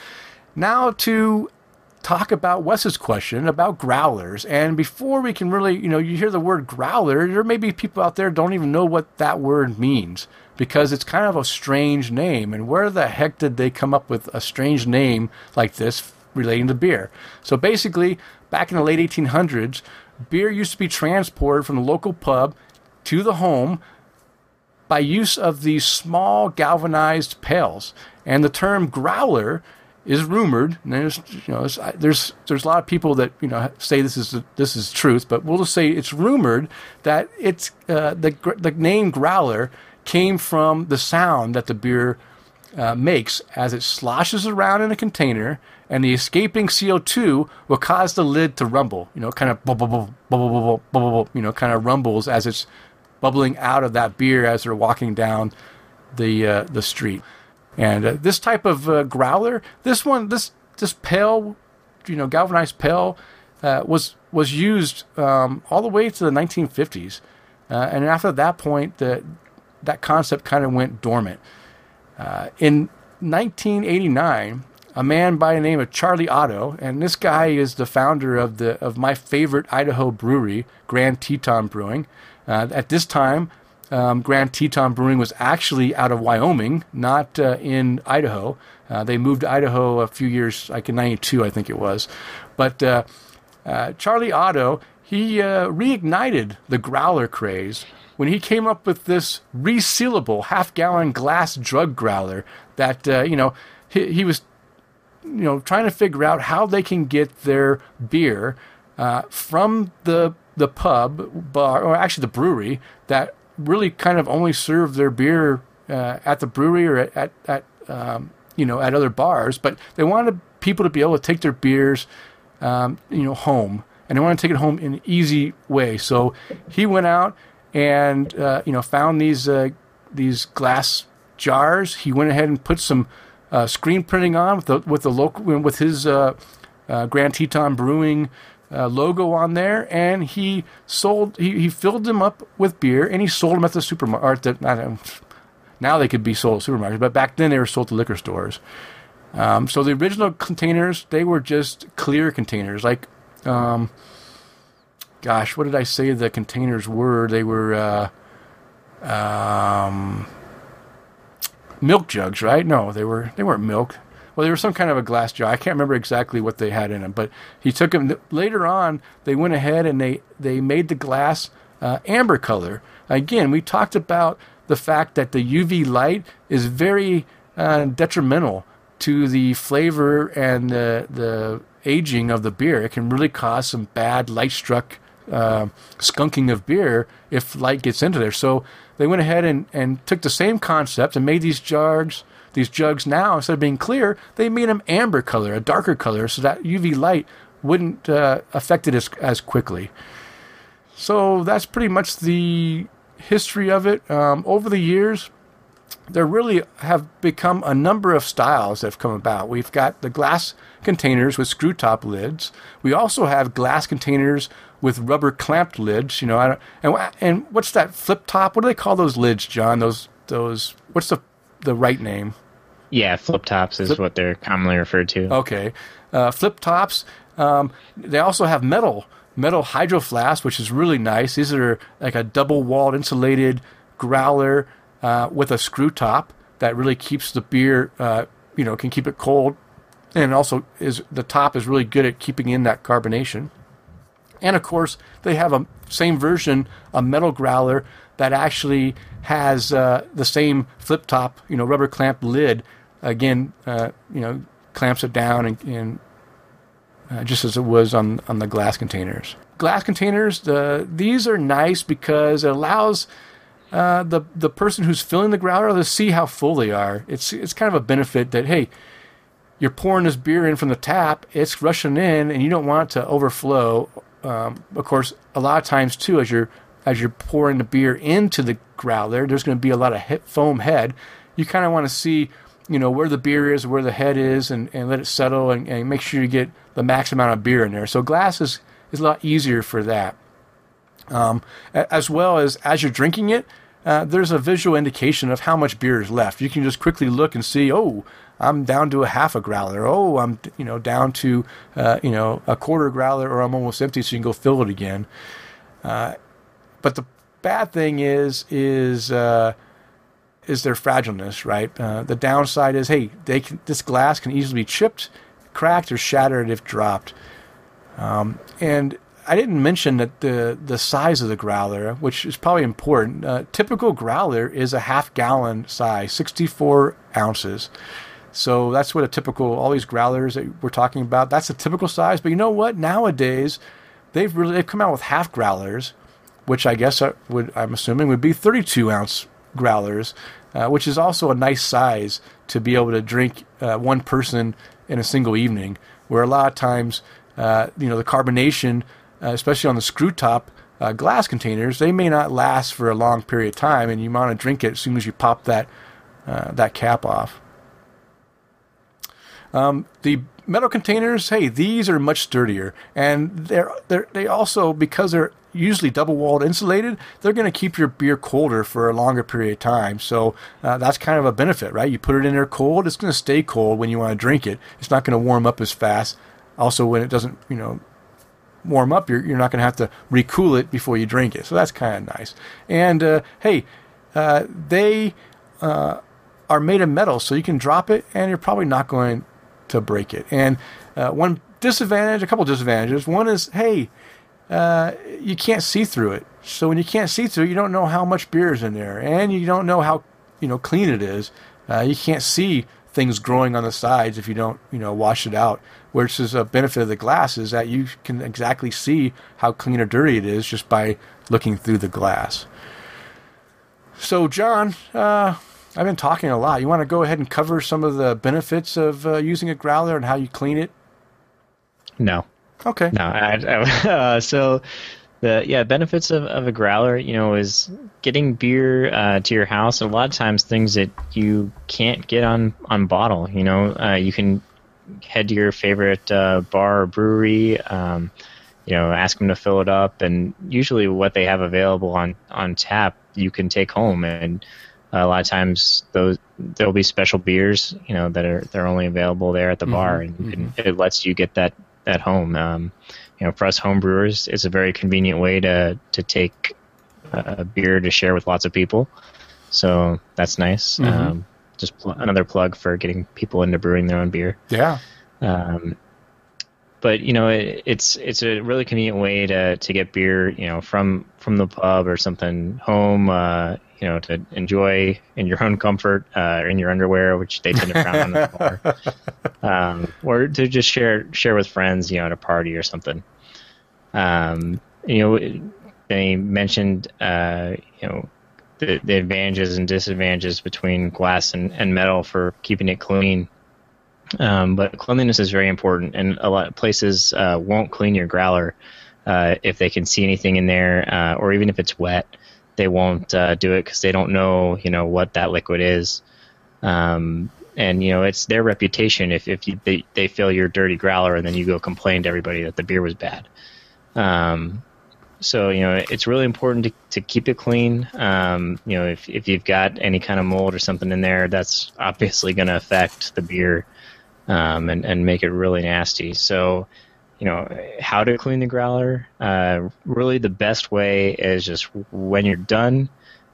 now to talk about Wes's question about growlers. And before we can really, you know, you hear the word growler, there may be people out there don't even know what that word means because it's kind of a strange name. And where the heck did they come up with a strange name like this relating to beer? So basically, back in the late 1800s, beer used to be transported from the local pub to the home by use of these small galvanized pails. And the term growler is rumored. And there's you know there's, there's a lot of people that you know say this is this is truth, but we'll just say it's rumored that it's uh, the the name growler came from the sound that the beer uh, makes as it sloshes around in a container, and the escaping CO2 will cause the lid to rumble. You know, kind of bubble, bubble, bubble, bubble, bubble, you know, kind of rumbles as it's bubbling out of that beer as they're walking down the uh, the street. And uh, this type of uh, growler, this one, this this pail, you know, galvanized pail, uh, was was used um, all the way to the 1950s, uh, and after that point, the that concept kind of went dormant. Uh, in 1989, a man by the name of Charlie Otto, and this guy is the founder of the of my favorite Idaho brewery, Grand Teton Brewing. Uh, at this time, um, Grand Teton Brewing was actually out of Wyoming, not uh, in Idaho. Uh, they moved to Idaho a few years, like in '92, I think it was. But uh, uh Charlie Otto, he uh, reignited the growler craze when he came up with this resealable half-gallon glass drug growler that uh, you know he, he, was you know trying to figure out how they can get their beer from the the pub bar or actually the brewery that really kind of only served their beer uh, at the brewery or at, at, at um, you know at other bars, but they wanted people to be able to take their beers um, you know home, and they want to take it home in an easy way. So he went out and uh, you know found these uh, these glass jars. He went ahead and put some uh, screen printing on with the with the local with his uh, uh, Grand Teton Brewing uh, logo on there, and he sold. He, he filled them up with beer, and he sold them at the supermarket. Now they could be sold at supermarkets, but back then they were sold to liquor stores. Um, so the original containers, they were just clear containers. Like, um, gosh, what did I say the containers were? They were uh, um, milk jugs, right? No, they were they weren't milk well, they were some kind of a glass jar. I can't remember exactly what they had in them, but he took them. Later on, they went ahead and they they made the glass uh, amber color. Again, we talked about the fact that the UV light is very uh, detrimental to the flavor and the the aging of the beer. It can really cause some bad light struck uh, skunking of beer if light gets into there. So they went ahead and, and took the same concept and made these jars these jugs now, instead of being clear, they made them amber color, a darker color, so that UV light wouldn't uh, affect it as, as quickly. So that's pretty much the history of it. Um, over the years, there really have become a number of styles that have come about. We've got the glass containers with screw top lids. We also have glass containers with rubber clamped lids. You know, and and what's that flip top? What do they call those lids, John? Those those what's the the right name? Yeah, flip tops is flip- what they're commonly referred to. Okay, uh, flip tops. Um, they also have metal metal hydro flasks, which is really nice. These are like a double walled insulated growler uh, with a screw top that really keeps the beer, uh, you know, can keep it cold, and also is the top is really good at keeping in that carbonation. And of course, they have a same version, a metal growler that actually has uh, the same flip top, you know, rubber clamp lid again, uh, you know, clamps it down and, and uh, just as it was on on the glass containers. Glass containers, the these are nice because it allows uh, the the person who's filling the growler to see how full they are. It's it's kind of a benefit that hey, you're pouring this beer in from the tap, it's rushing in, and you don't want it to overflow. Um, of course, a lot of times too, as you're as you're pouring the beer into the growler, there's going to be a lot of foam head. You kind of want to see, you know, where the beer is, where the head is, and, and let it settle, and, and make sure you get the max amount of beer in there. So glass is, is a lot easier for that. Um, as well as as you're drinking it, uh, there's a visual indication of how much beer is left. You can just quickly look and see, oh, I'm down to a half a growler. Oh, I'm you know down to uh, you know a quarter growler, or I'm almost empty, so you can go fill it again. Uh, but the bad thing is is uh, is their fragileness, right? Uh, the downside is, hey, they can, this glass can easily be chipped, cracked, or shattered if dropped. Um, and I didn't mention that the the size of the growler, which is probably important. Uh, typical growler is a half gallon size, 64 ounces. So that's what a typical all these growlers that we're talking about. That's a typical size. But you know what? Nowadays, they've really they've come out with half growlers, which I guess I would I'm assuming would be 32 ounce growlers, uh, which is also a nice size to be able to drink uh, one person in a single evening. Where a lot of times, uh, you know, the carbonation uh, especially on the screw top uh, glass containers, they may not last for a long period of time, and you want to drink it as soon as you pop that uh, that cap off. Um, the metal containers, hey, these are much sturdier, and they're, they're they also because they're usually double walled insulated, they're going to keep your beer colder for a longer period of time. So uh, that's kind of a benefit, right? You put it in there cold, it's going to stay cold when you want to drink it. It's not going to warm up as fast. Also, when it doesn't, you know, warm up, you're, you're not going to have to recool it before you drink it. So that's kind of nice. And uh, hey, uh, they uh, are made of metal, so you can drop it and you're probably not going to break it. And uh, one disadvantage, a couple disadvantages. One is, hey, uh, you can't see through it. So when you can't see through, you don't know how much beer is in there, and you don't know how you know clean it is. Uh, you can't see things growing on the sides if you don't you know wash it out. Which is a benefit of the glass is that you can exactly see how clean or dirty it is just by looking through the glass. So, John, uh, I've been talking a lot. You want to go ahead and cover some of the benefits of uh, using a growler and how you clean it? No. Okay. No. I, I, uh, so, the yeah benefits of, of a growler, you know, is getting beer uh, to your house. A lot of times, things that you can't get on on bottle. You know, uh, you can head to your favorite uh, bar or brewery. Um, you know, ask them to fill it up, and usually what they have available on on tap, you can take home. And a lot of times, those there'll be special beers, you know, that are they're only available there at the mm-hmm, bar, and mm-hmm. can, it lets you get that at home. Um, you know, for us home brewers, it's a very convenient way to to take a beer to share with lots of people. So that's nice. Mm-hmm. Um, just pl- another plug for getting people into brewing their own beer. Yeah. Um, but you know, it, it's it's a really convenient way to to get beer, you know, from from the pub or something home. Uh, you know, to enjoy in your own comfort, uh, in your underwear, which they tend to frown on the bar, um, or to just share share with friends, you know, at a party or something. Um, you know, they mentioned, uh, you know, the, the advantages and disadvantages between glass and, and metal for keeping it clean. Um, but cleanliness is very important, and a lot of places uh, won't clean your growler uh, if they can see anything in there, uh, or even if it's wet, they won't uh, do it because they don't know, you know, what that liquid is. Um, and you know, it's their reputation if if you, they they fill your dirty growler and then you go complain to everybody that the beer was bad. Um, so you know it's really important to, to keep it clean. Um, you know if if you've got any kind of mold or something in there, that's obviously going to affect the beer um, and and make it really nasty. So you know how to clean the growler. Uh, really, the best way is just when you're done,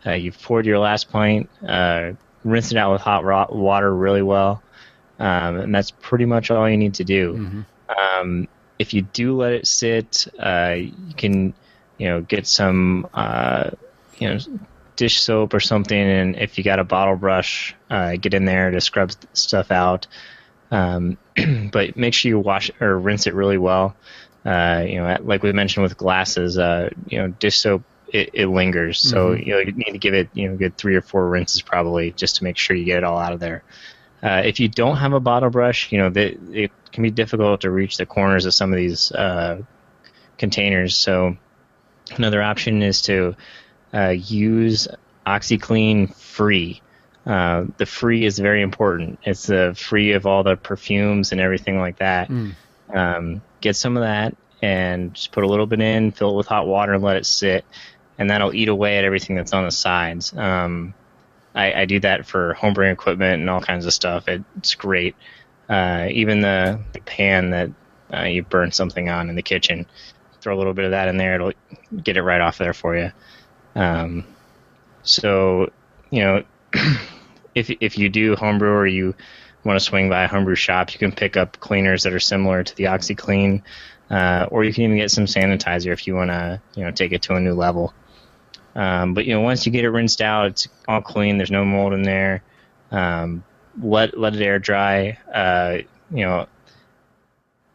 uh, you've poured your last pint, uh, rinse it out with hot water really well, um, and that's pretty much all you need to do. Mm-hmm. Um, if you do let it sit, uh, you can you know, get some, uh, you know, dish soap or something, and if you got a bottle brush, uh, get in there to scrub stuff out. Um, but make sure you wash or rinse it really well. Uh, you know, like we mentioned with glasses, uh, you know, dish soap it, it lingers, so mm-hmm. you know you need to give it you know good three or four rinses probably just to make sure you get it all out of there. Uh, if you don't have a bottle brush, you know it can be difficult to reach the corners of some of these uh, containers. So another option is to uh, use OxiClean Free. Uh, the free is very important. It's the free of all the perfumes and everything like that. Mm. Um, get some of that and just put a little bit in, fill it with hot water, and let it sit, and that'll eat away at everything that's on the sides. Um, I, I, do that for homebrewing equipment and all kinds of stuff. It, it's great. Uh, even the, the, pan that uh, you burn something on in the kitchen, throw a little bit of that in there. It'll get it right off there for you. Um, so, you know, if if you do homebrew or you want to swing by a homebrew shop, you can pick up cleaners that are similar to the OxiClean, uh, or you can even get some sanitizer if you want to, you know, take it to a new level. Um, but you know, once you get it rinsed out, it's all clean. There's no mold in there. Um, let let it air dry. Uh, you know,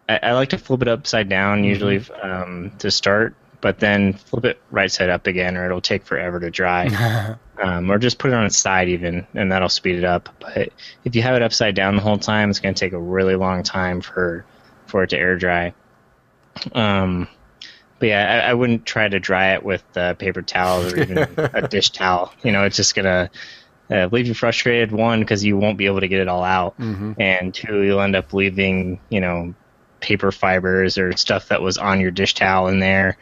I, I, like to flip it upside down mm-hmm. usually um, to start, but then flip it right side up again, or it'll take forever to dry. um, or just put it on its side even, and that'll speed it up. But if you have it upside down the whole time, it's going to take a really long time for for it to air dry. Um, but yeah, I, I wouldn't try to dry it with uh, paper towels or even a dish towel. You know, it's just gonna uh, leave you frustrated. One, because you won't be able to get it all out, mm-hmm. and two, you'll end up leaving you know paper fibers or stuff that was on your dish towel in there.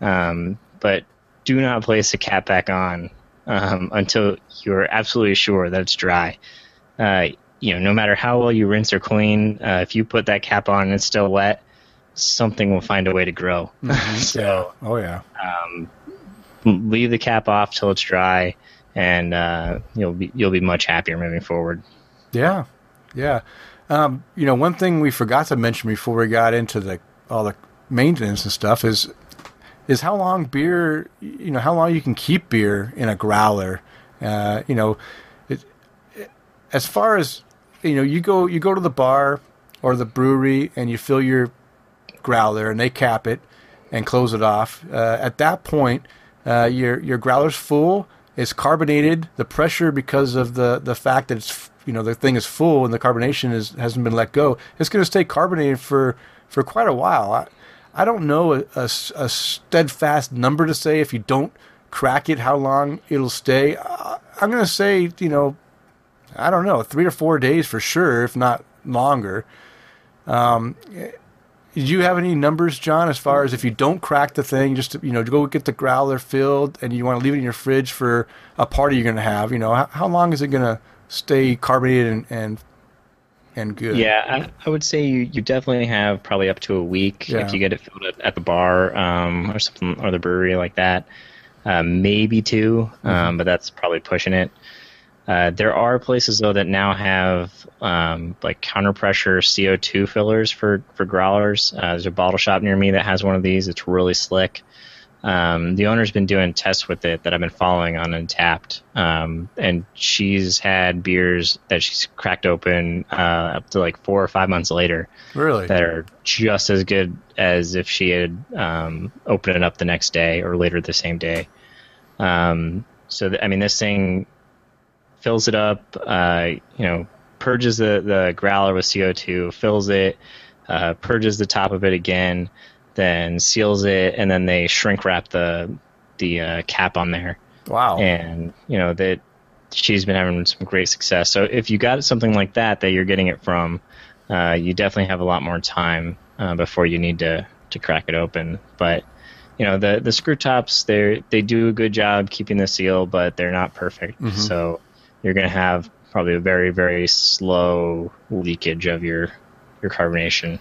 Um, but do not place the cap back on um, until you're absolutely sure that it's dry. Uh, you know, no matter how well you rinse or clean, uh, if you put that cap on and it's still wet, something will find a way to grow. Mm-hmm. so, oh yeah, um, leave the cap off till it's dry, and uh, you'll be you'll be much happier moving forward. Yeah, yeah. Um, you know, one thing we forgot to mention before we got into the all the maintenance and stuff is is how long beer, you know, how long you can keep beer in a growler. Uh, you know, it, it, as far as you know, you go you go to the bar or the brewery and you fill your growler and they cap it and close it off. Uh, at that point, uh, your your growler's full. It's carbonated. The pressure because of the the fact that it's you know the thing is full and the carbonation is hasn't been let go. It's going to stay carbonated for for quite a while. I, don't know a, a, a, steadfast number to say if you don't crack it how long it'll stay. Uh, I'm going to say you know I don't know three or four days for sure, if not longer. Um, did you have any numbers, John, as far as if you don't crack the thing, just to, you know, go get the growler filled, and you want to leave it in your fridge for a party you're going to have? You know, how, how long is it going to stay carbonated and, and and good. Yeah, I, I, would say you, you definitely have probably up to a week yeah. if you get it filled at, at the bar um, or something or the brewery like that. Uh, maybe 2 mm-hmm. um, but that's probably pushing it. Uh, there are places though that now have um, like counter pressure CO2 fillers for for growlers. Uh, there's a bottle shop near me that has one of these. It's really slick. Um, the owner's been doing tests with it that I've been following on Untappd, um, and she's had beers that she's cracked open uh, up to like four or five months later. Really, that are just as good as if she had um, opened it up the next day or later the same day. Um, so th- I mean, this thing fills it up. Uh, you know, purges the the growler with CO two, fills it, uh, purges the top of it again then seals it, and then they shrink wrap the the uh, cap on there. Wow! And you know that she's been having some great success. So if you got something like that that you're getting it from, uh, you definitely have a lot more time uh, before you need to to crack it open. But you know the the screw tops they they do a good job keeping the seal, but they're not perfect. Mm-hmm. So you're going to have probably a very very slow leakage of your your carbonation.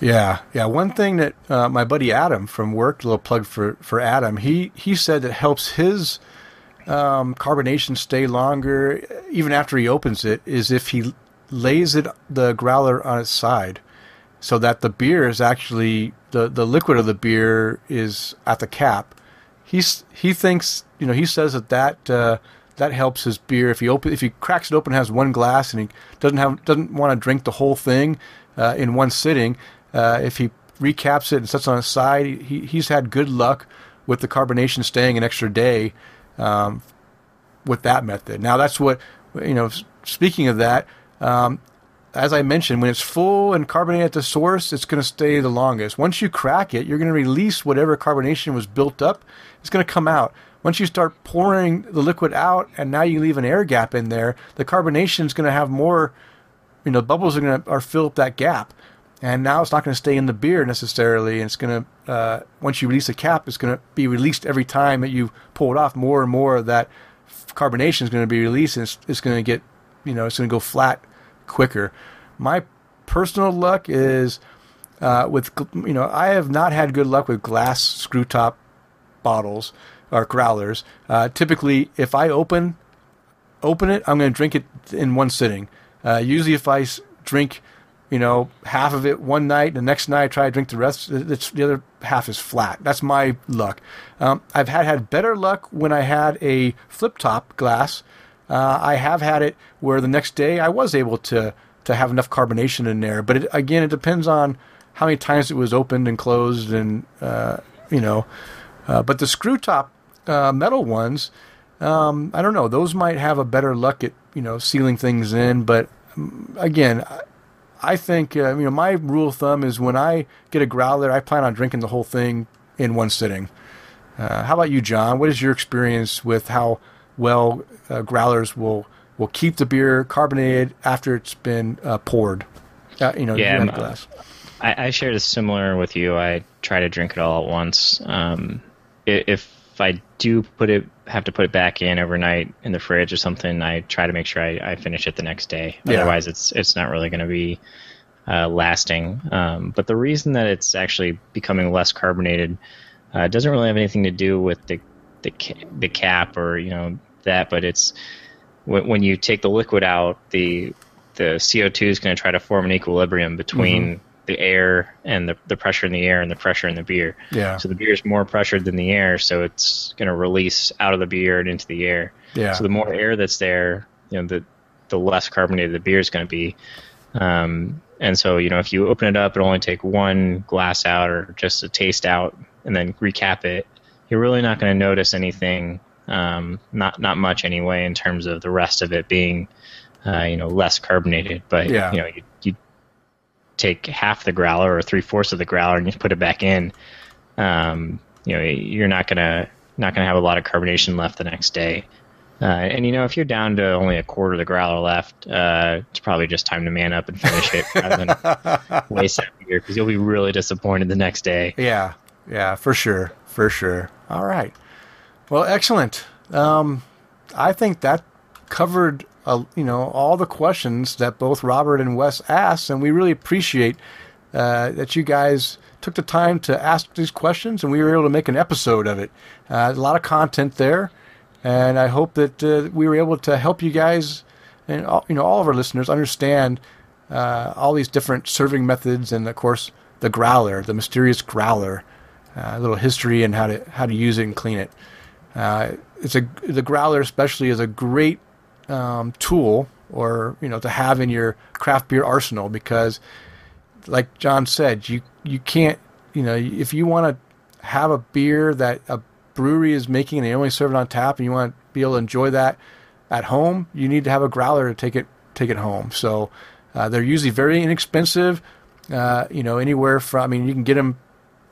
Yeah, yeah. One thing that uh, my buddy Adam from work, a little plug for for Adam, he he said that helps his um, carbonation stay longer even after he opens it is if he lays it the growler on its side, so that the beer is actually the the liquid of the beer is at the cap. He's he thinks you know he says that that uh, that helps his beer. If he open, if he cracks it open, has one glass, and he doesn't have doesn't want to drink the whole thing uh, in one sitting, uh, if he recaps it and sets it on his side, he he's had good luck with the carbonation staying an extra day um, with that method. Now that's what you know. Speaking of that, um, as I mentioned, when it's full and carbonated at the source, it's going to stay the longest. Once you crack it, you're going to release whatever carbonation was built up. It's going to come out. Once you start pouring the liquid out, and now you leave an air gap in there, the carbonation is going to have more. You know, bubbles are going to fill up that gap, and now it's not going to stay in the beer necessarily. And it's going to uh, once you release the cap, it's going to be released every time that you pull it off. More and more of that carbonation is going to be released, and it's, it's going to get you know it's going to go flat quicker. My personal luck is uh, with you know I have not had good luck with glass screw top bottles or growlers. Uh, typically, if I open open it, I'm going to drink it in one sitting. Uh, usually, if I drink you know half of it one night, the next night I try to drink the rest. It's, the other half is flat. That's my luck. Um, I've had had better luck when I had a flip top glass uh, I have had it where the next day I was able to to have enough carbonation in there, but it, again, it depends on how many times it was opened and closed, and uh, you know. Uh, but the screw top uh, metal ones, um, I don't know; those might have a better luck at you know sealing things in. But um, again, I think uh, you know my rule of thumb is when I get a growler, I plan on drinking the whole thing in one sitting. Uh, how about you, John? What is your experience with how well uh, growlers will will keep the beer carbonated after it's been uh, poured. Uh, you know, yeah, glass. I, I shared a similar with you. I try to drink it all at once. Um, if I do put it, have to put it back in overnight in the fridge or something, I try to make sure I, I finish it the next day. Yeah. Otherwise, it's it's not really going to be uh, lasting. Um, but the reason that it's actually becoming less carbonated uh, doesn't really have anything to do with the the the cap or you know that, but it's when, when you take the liquid out, the the CO2 is going to try to form an equilibrium between mm-hmm. The air and the, the pressure in the air and the pressure in the beer. Yeah. So the beer is more pressured than the air, so it's going to release out of the beer and into the air. Yeah. So the more air that's there, you know, the the less carbonated the beer is going to be. Um, and so, you know, if you open it up and only take one glass out or just a taste out and then recap it, you're really not going to notice anything um, not not much anyway in terms of the rest of it being, uh, you know, less carbonated. But yeah. you know, you, you take half the growler or three fourths of the growler and you put it back in. Um, you know, you're not gonna not gonna have a lot of carbonation left the next day. Uh, and you know, if you're down to only a quarter of the growler left, uh, it's probably just time to man up and finish it rather than waste that beer because you'll be really disappointed the next day. Yeah, yeah, for sure, for sure. All right. Well, excellent. Um, I think that covered uh, you know all the questions that both Robert and Wes asked, and we really appreciate uh, that you guys took the time to ask these questions, and we were able to make an episode of it. Uh, a lot of content there, and I hope that uh, we were able to help you guys and all, you know all of our listeners understand uh, all these different serving methods, and of course the growler, the mysterious growler, uh, a little history and how to how to use it and clean it. It's a the growler especially is a great um, tool or you know to have in your craft beer arsenal because like John said you you can't you know if you want to have a beer that a brewery is making and they only serve it on tap and you want to be able to enjoy that at home you need to have a growler to take it take it home. So uh, they're usually very inexpensive uh, you know anywhere from I mean you can get them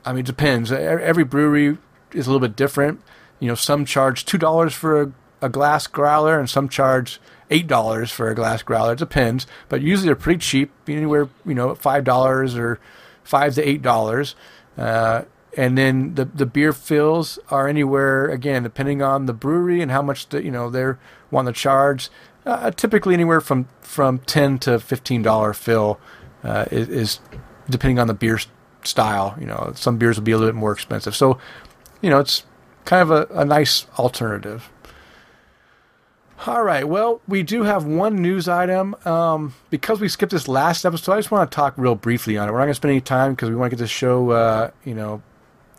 I mean it depends. Every brewery is a little bit different. You know, some charge two dollars for a, a, glass growler, and some charge eight dollars for a glass growler. It depends, but usually they're pretty cheap, anywhere you know, five dollars or five to eight dollars. Uh, and then the the beer fills are anywhere again depending on the brewery and how much the, you know they're want to charge. Uh, typically anywhere from from ten to fifteen dollar fill uh, is, is, depending on the beer style. You know, some beers will be a little bit more expensive. So, you know, it's kind of a, a nice alternative. All right. Well, we do have one news item. Um, because we skipped this last episode, I just want to talk real briefly on it. We're not going to spend any time because we want to get this show, uh, you know,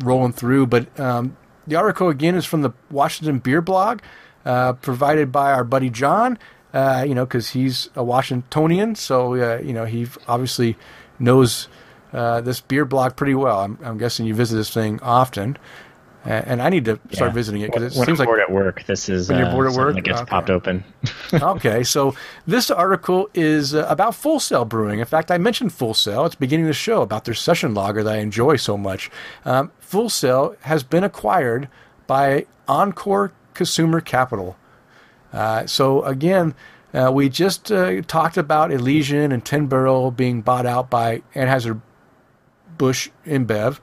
rolling through. But um, the article again is from the Washington Beer Blog. uh, provided by our buddy John. Uh, you know, because he's a Washingtonian, so uh, you know he obviously knows uh, this beer blog pretty well. I'm, I'm, guessing you visit this thing often, and I need to start yeah. visiting it because it when seems I'm like at work. This is when you're bored at work. It gets okay. popped open. okay, so this article is uh, about Full Sail Brewing. In fact, I mentioned Full Sail It's beginning the show about their session lager that I enjoy so much. Um, Full Sail has been acquired by Encore Consumer Capital. Uh, so again, uh, we just uh, talked about Elysian and Ten Barrel being bought out by Anheuser Busch InBev,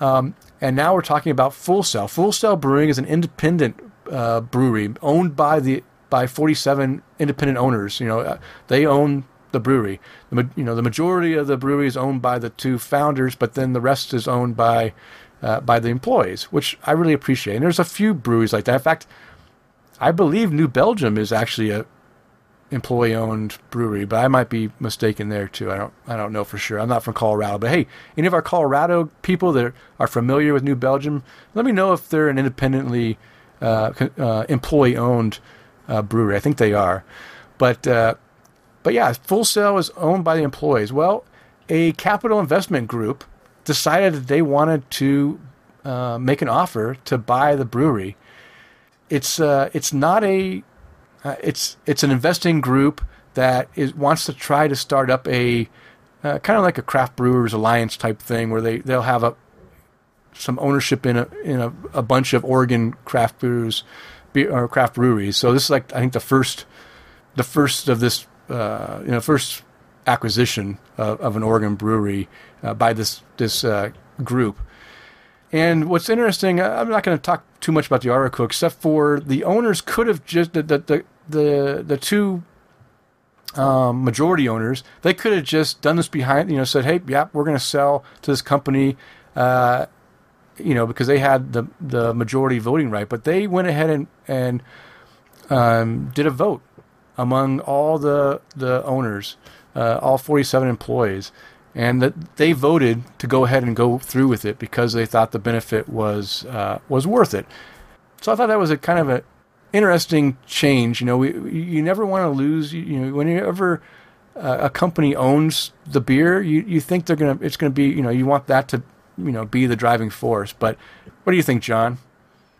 um, and now we're talking about Full Sail. Full Sail Brewing is an independent uh, brewery owned by the by 47 independent owners. You know, uh, they own the brewery. The you know the majority of the brewery is owned by the two founders, but then the rest is owned by uh, by the employees, which I really appreciate. And there's a few breweries like that. In fact, I believe New Belgium is actually a employee owned brewery, but I might be mistaken there too. I don't I don't know for sure. I'm not from Colorado, but hey, any of our Colorado people that are familiar with New Belgium, let me know if they're an independently uh, uh, employee owned uh, brewery. I think they are, but uh, but yeah, Full Sail is owned by the employees. Well, a capital investment group decided that they wanted to uh, make an offer to buy the brewery. It's uh, it's not a uh, it's it's an investing group that is wants to try to start up a uh, kind of like a craft brewers alliance type thing where they they'll have a some ownership in a in a, a bunch of Oregon craft brews or craft breweries. So this is like I think the first the first of this uh, you know first acquisition of, of an Oregon brewery uh, by this this uh, group. And what's interesting, I'm not going to talk too much about the article, except for the owners could have just the the the, the two um, majority owners they could have just done this behind you know said hey yeah we're going to sell to this company uh, you know because they had the the majority voting right but they went ahead and and um, did a vote among all the the owners uh, all 47 employees and that they voted to go ahead and go through with it because they thought the benefit was uh, was worth it. So I thought that was a kind of a interesting change. You know, we, you never want to lose. You know, whenever uh, a company owns the beer, you, you think they're gonna it's gonna be you know you want that to you know be the driving force. But what do you think, John?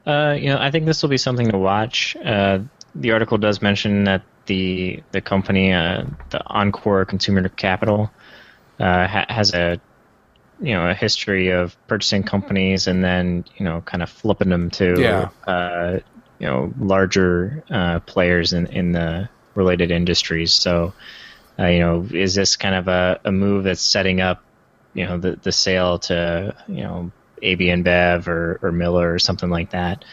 Uh, you know, I think this will be something to watch. Uh, the article does mention that the the company, uh, the Encore Consumer Capital, uh, ha- has a you know a history of purchasing companies and then you know kind of flipping them to yeah. uh, you know larger uh, players in in the related industries. So uh, you know is this kind of a, a move that's setting up you know the the sale to you know AB InBev or, or Miller or something like that?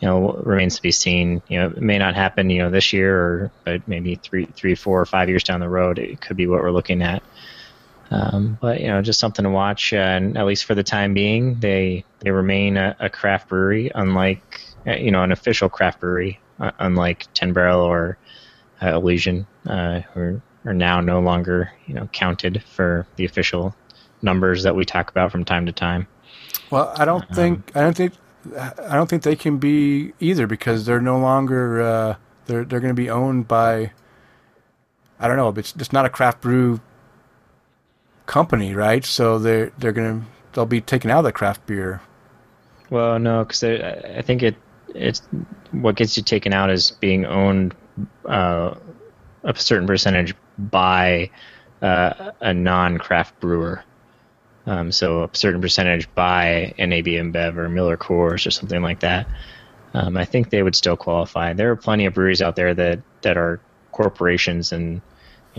You know remains to be seen. You know it may not happen you know this year or but maybe three three four or five years down the road it could be what we're looking at. Um, but you know, just something to watch. Uh, and at least for the time being, they they remain a, a craft brewery, unlike uh, you know an official craft brewery, uh, unlike Ten Barrel or uh, Elysian, uh, who are, now no longer you know counted for the official numbers that we talk about from time to time. Well, I don't um, think I don't think I don't think they can be either because they're no longer uh, they're they're going to be owned by I don't know. It's it's not a craft brew company, right? So they're they're gonna they'll be taken out of the craft beer. Well, no, because I think it it's what gets you taken out is being owned uh, a certain percentage by uh, a non-craft brewer. Um, so a certain percentage by an AB InBev or Miller Coors or something like that. Um, I think they would still qualify. There are plenty of breweries out there that that are corporations and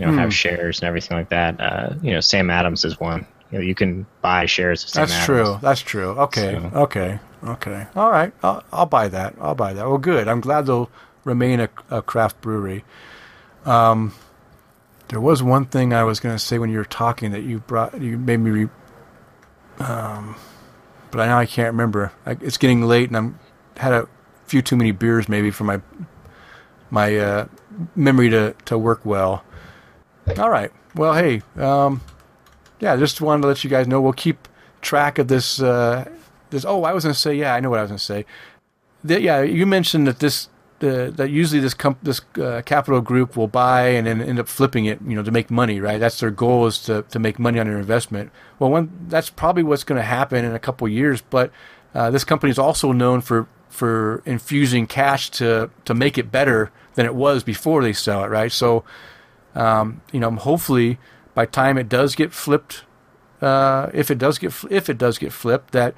you know, mm. have hmm. shares and everything like that. Uh, you know, Sam Adams is one. You know, you can buy shares of Sam That's Adams. true. That's true. Okay. So. Okay. Okay. All right. I'll, I'll, buy that. I'll buy that. Well, good. I'm glad they'll remain a, a craft brewery. Um, there was one thing I was going to say when you were talking that you brought, you made me, re, um, but I now I can't remember. I, it's getting late and I'm had a few too many beers maybe for my my uh, memory to, to work well. All right. Well, hey, um, yeah, just wanted to let you guys know we'll keep track of this. Uh, this. Oh, I was going to say, yeah, I know what I was going to say. That, yeah, you mentioned that this uh, that usually this comp- this uh, capital group will buy and then end up flipping it, you know, to make money, right? That's their goal is to, to make money on their investment. Well, that's probably what's going to happen in a couple of years. But uh, this company is also known for for infusing cash to to make it better than it was before they sell it, right? So, um, you know, hopefully by time it does get flipped, uh, if it does get if it does get flipped, that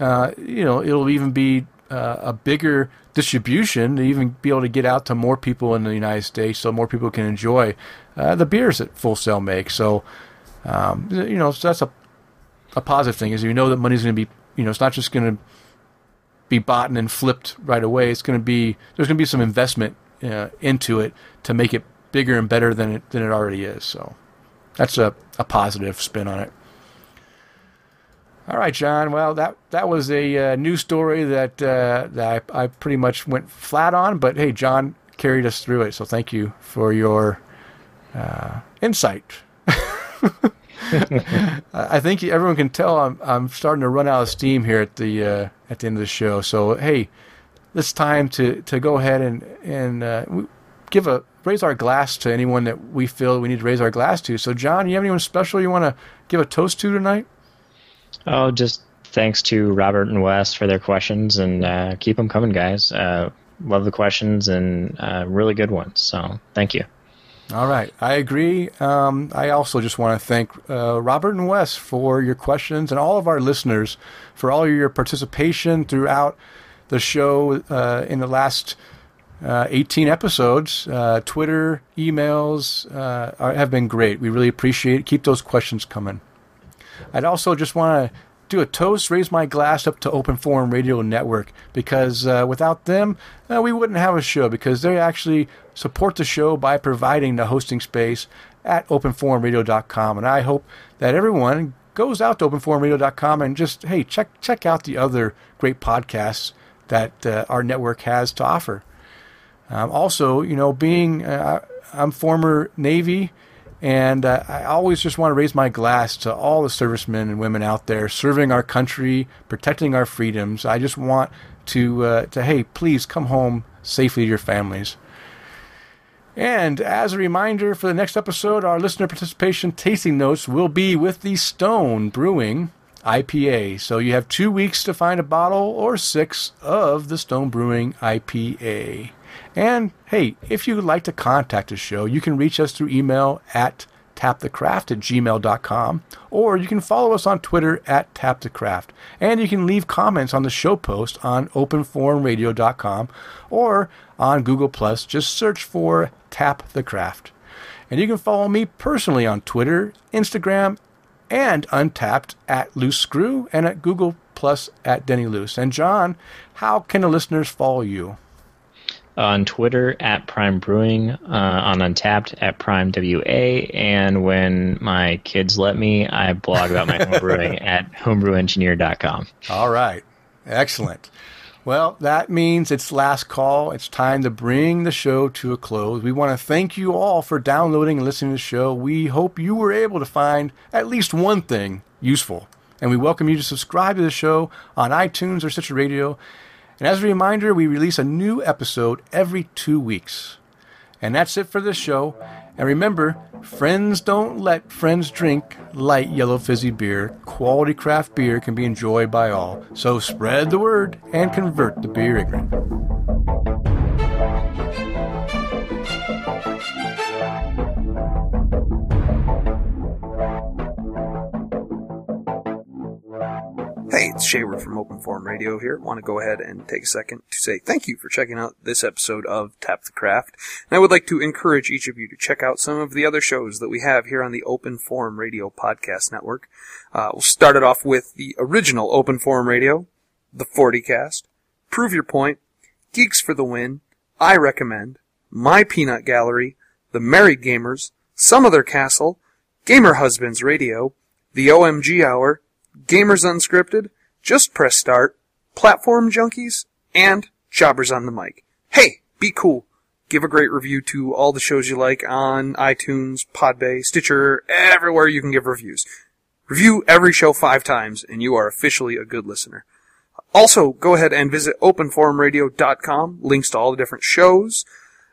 uh, you know it'll even be uh, a bigger distribution to even be able to get out to more people in the United States, so more people can enjoy uh, the beers that Full Sail makes. So, um, you know, so that's a a positive thing is you know that money's going to be you know it's not just going to be bought and flipped right away. It's going to be there's going to be some investment uh, into it to make it bigger and better than it than it already is. So that's a, a positive spin on it. All right, John. Well, that that was a uh, news story that uh, that I, I, pretty much went flat on, but hey, John carried us through it. So thank you for your uh, insight. I think everyone can tell I'm I'm starting to run out of steam here at the uh, at the end of the show. So hey, it's time to, to go ahead and and uh, give a raise our glass to anyone that we feel we need to raise our glass to. So John, you have anyone special you want to give a toast to tonight? Oh, just thanks to Robert and Wes for their questions, and uh, keep them coming, guys. Uh, love the questions and uh, really good ones. So thank you. All right, I agree. Um, I also just want to thank uh, Robert and Wes for your questions and all of our listeners for all your participation throughout the show uh, in the last uh, 18 episodes. Uh, Twitter, emails uh, are, have been great. We really appreciate it. Keep those questions coming. I'd also just want to do a toast, raise my glass up to Open Forum Radio Network because uh, without them, uh, we wouldn't have a show because they actually support the show by providing the hosting space at openforumradio.com. And I hope that everyone goes out to openforumradio.com and just, hey, check, check out the other great podcasts that uh, our network has to offer. Um, also, you know, being, uh, I'm former Navy and uh, I always just want to raise my glass to all the servicemen and women out there serving our country, protecting our freedoms. I just want to, uh, to hey, please come home safely to your families. And as a reminder for the next episode, our listener participation tasting notes will be with the Stone Brewing IPA. So you have two weeks to find a bottle or six of the Stone Brewing IPA. And hey, if you'd like to contact the show, you can reach us through email at tapthecraft at gmail.com or you can follow us on Twitter at tapthecraft. And you can leave comments on the show post on openforumradio.com or on Google Plus. Just search for Tap the Craft. And you can follow me personally on Twitter, Instagram, and Untappd at Loose Screw and at Google Plus at Denny Loose. And John, how can the listeners follow you? On Twitter at Prime Brewing, uh, on Untappd at Prime WA, and when my kids let me, I blog about my home brewing at homebrewengineer.com. All right. Excellent. Well, that means it's last call. It's time to bring the show to a close. We want to thank you all for downloading and listening to the show. We hope you were able to find at least one thing useful. And we welcome you to subscribe to the show on iTunes or Stitcher Radio and as a reminder, we release a new episode every two weeks. And that's it for this show. And remember, friends don't let friends drink light yellow fizzy beer. Quality craft beer can be enjoyed by all. So spread the word and convert the beer ignorant. Shaver from Open Forum Radio here. Want to go ahead and take a second to say thank you for checking out this episode of Tap the Craft. And I would like to encourage each of you to check out some of the other shows that we have here on the Open Forum Radio Podcast Network. Uh, we'll start it off with the original Open Forum Radio, the 40cast, Prove Your Point, Geeks for the Win, I Recommend, My Peanut Gallery, The Married Gamers, Some Other Castle, Gamer Husbands Radio, The OMG Hour, Gamers Unscripted, Just Press Start, Platform Junkies, and Jobbers on the Mic. Hey, be cool. Give a great review to all the shows you like on iTunes, Podbay, Stitcher, everywhere you can give reviews. Review every show five times, and you are officially a good listener. Also, go ahead and visit openforumradio.com. Links to all the different shows.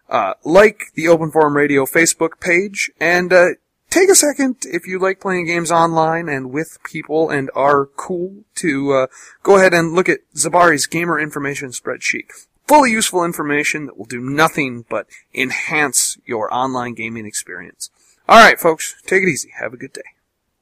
Uh, like the Open Forum Radio Facebook page, and uh, take a second if you like playing games online and with people and are cool to uh, go ahead and look at Zabari's gamer information spreadsheet. Fully useful information that will do nothing but enhance your online gaming experience. All right, folks, take it easy. Have a good day.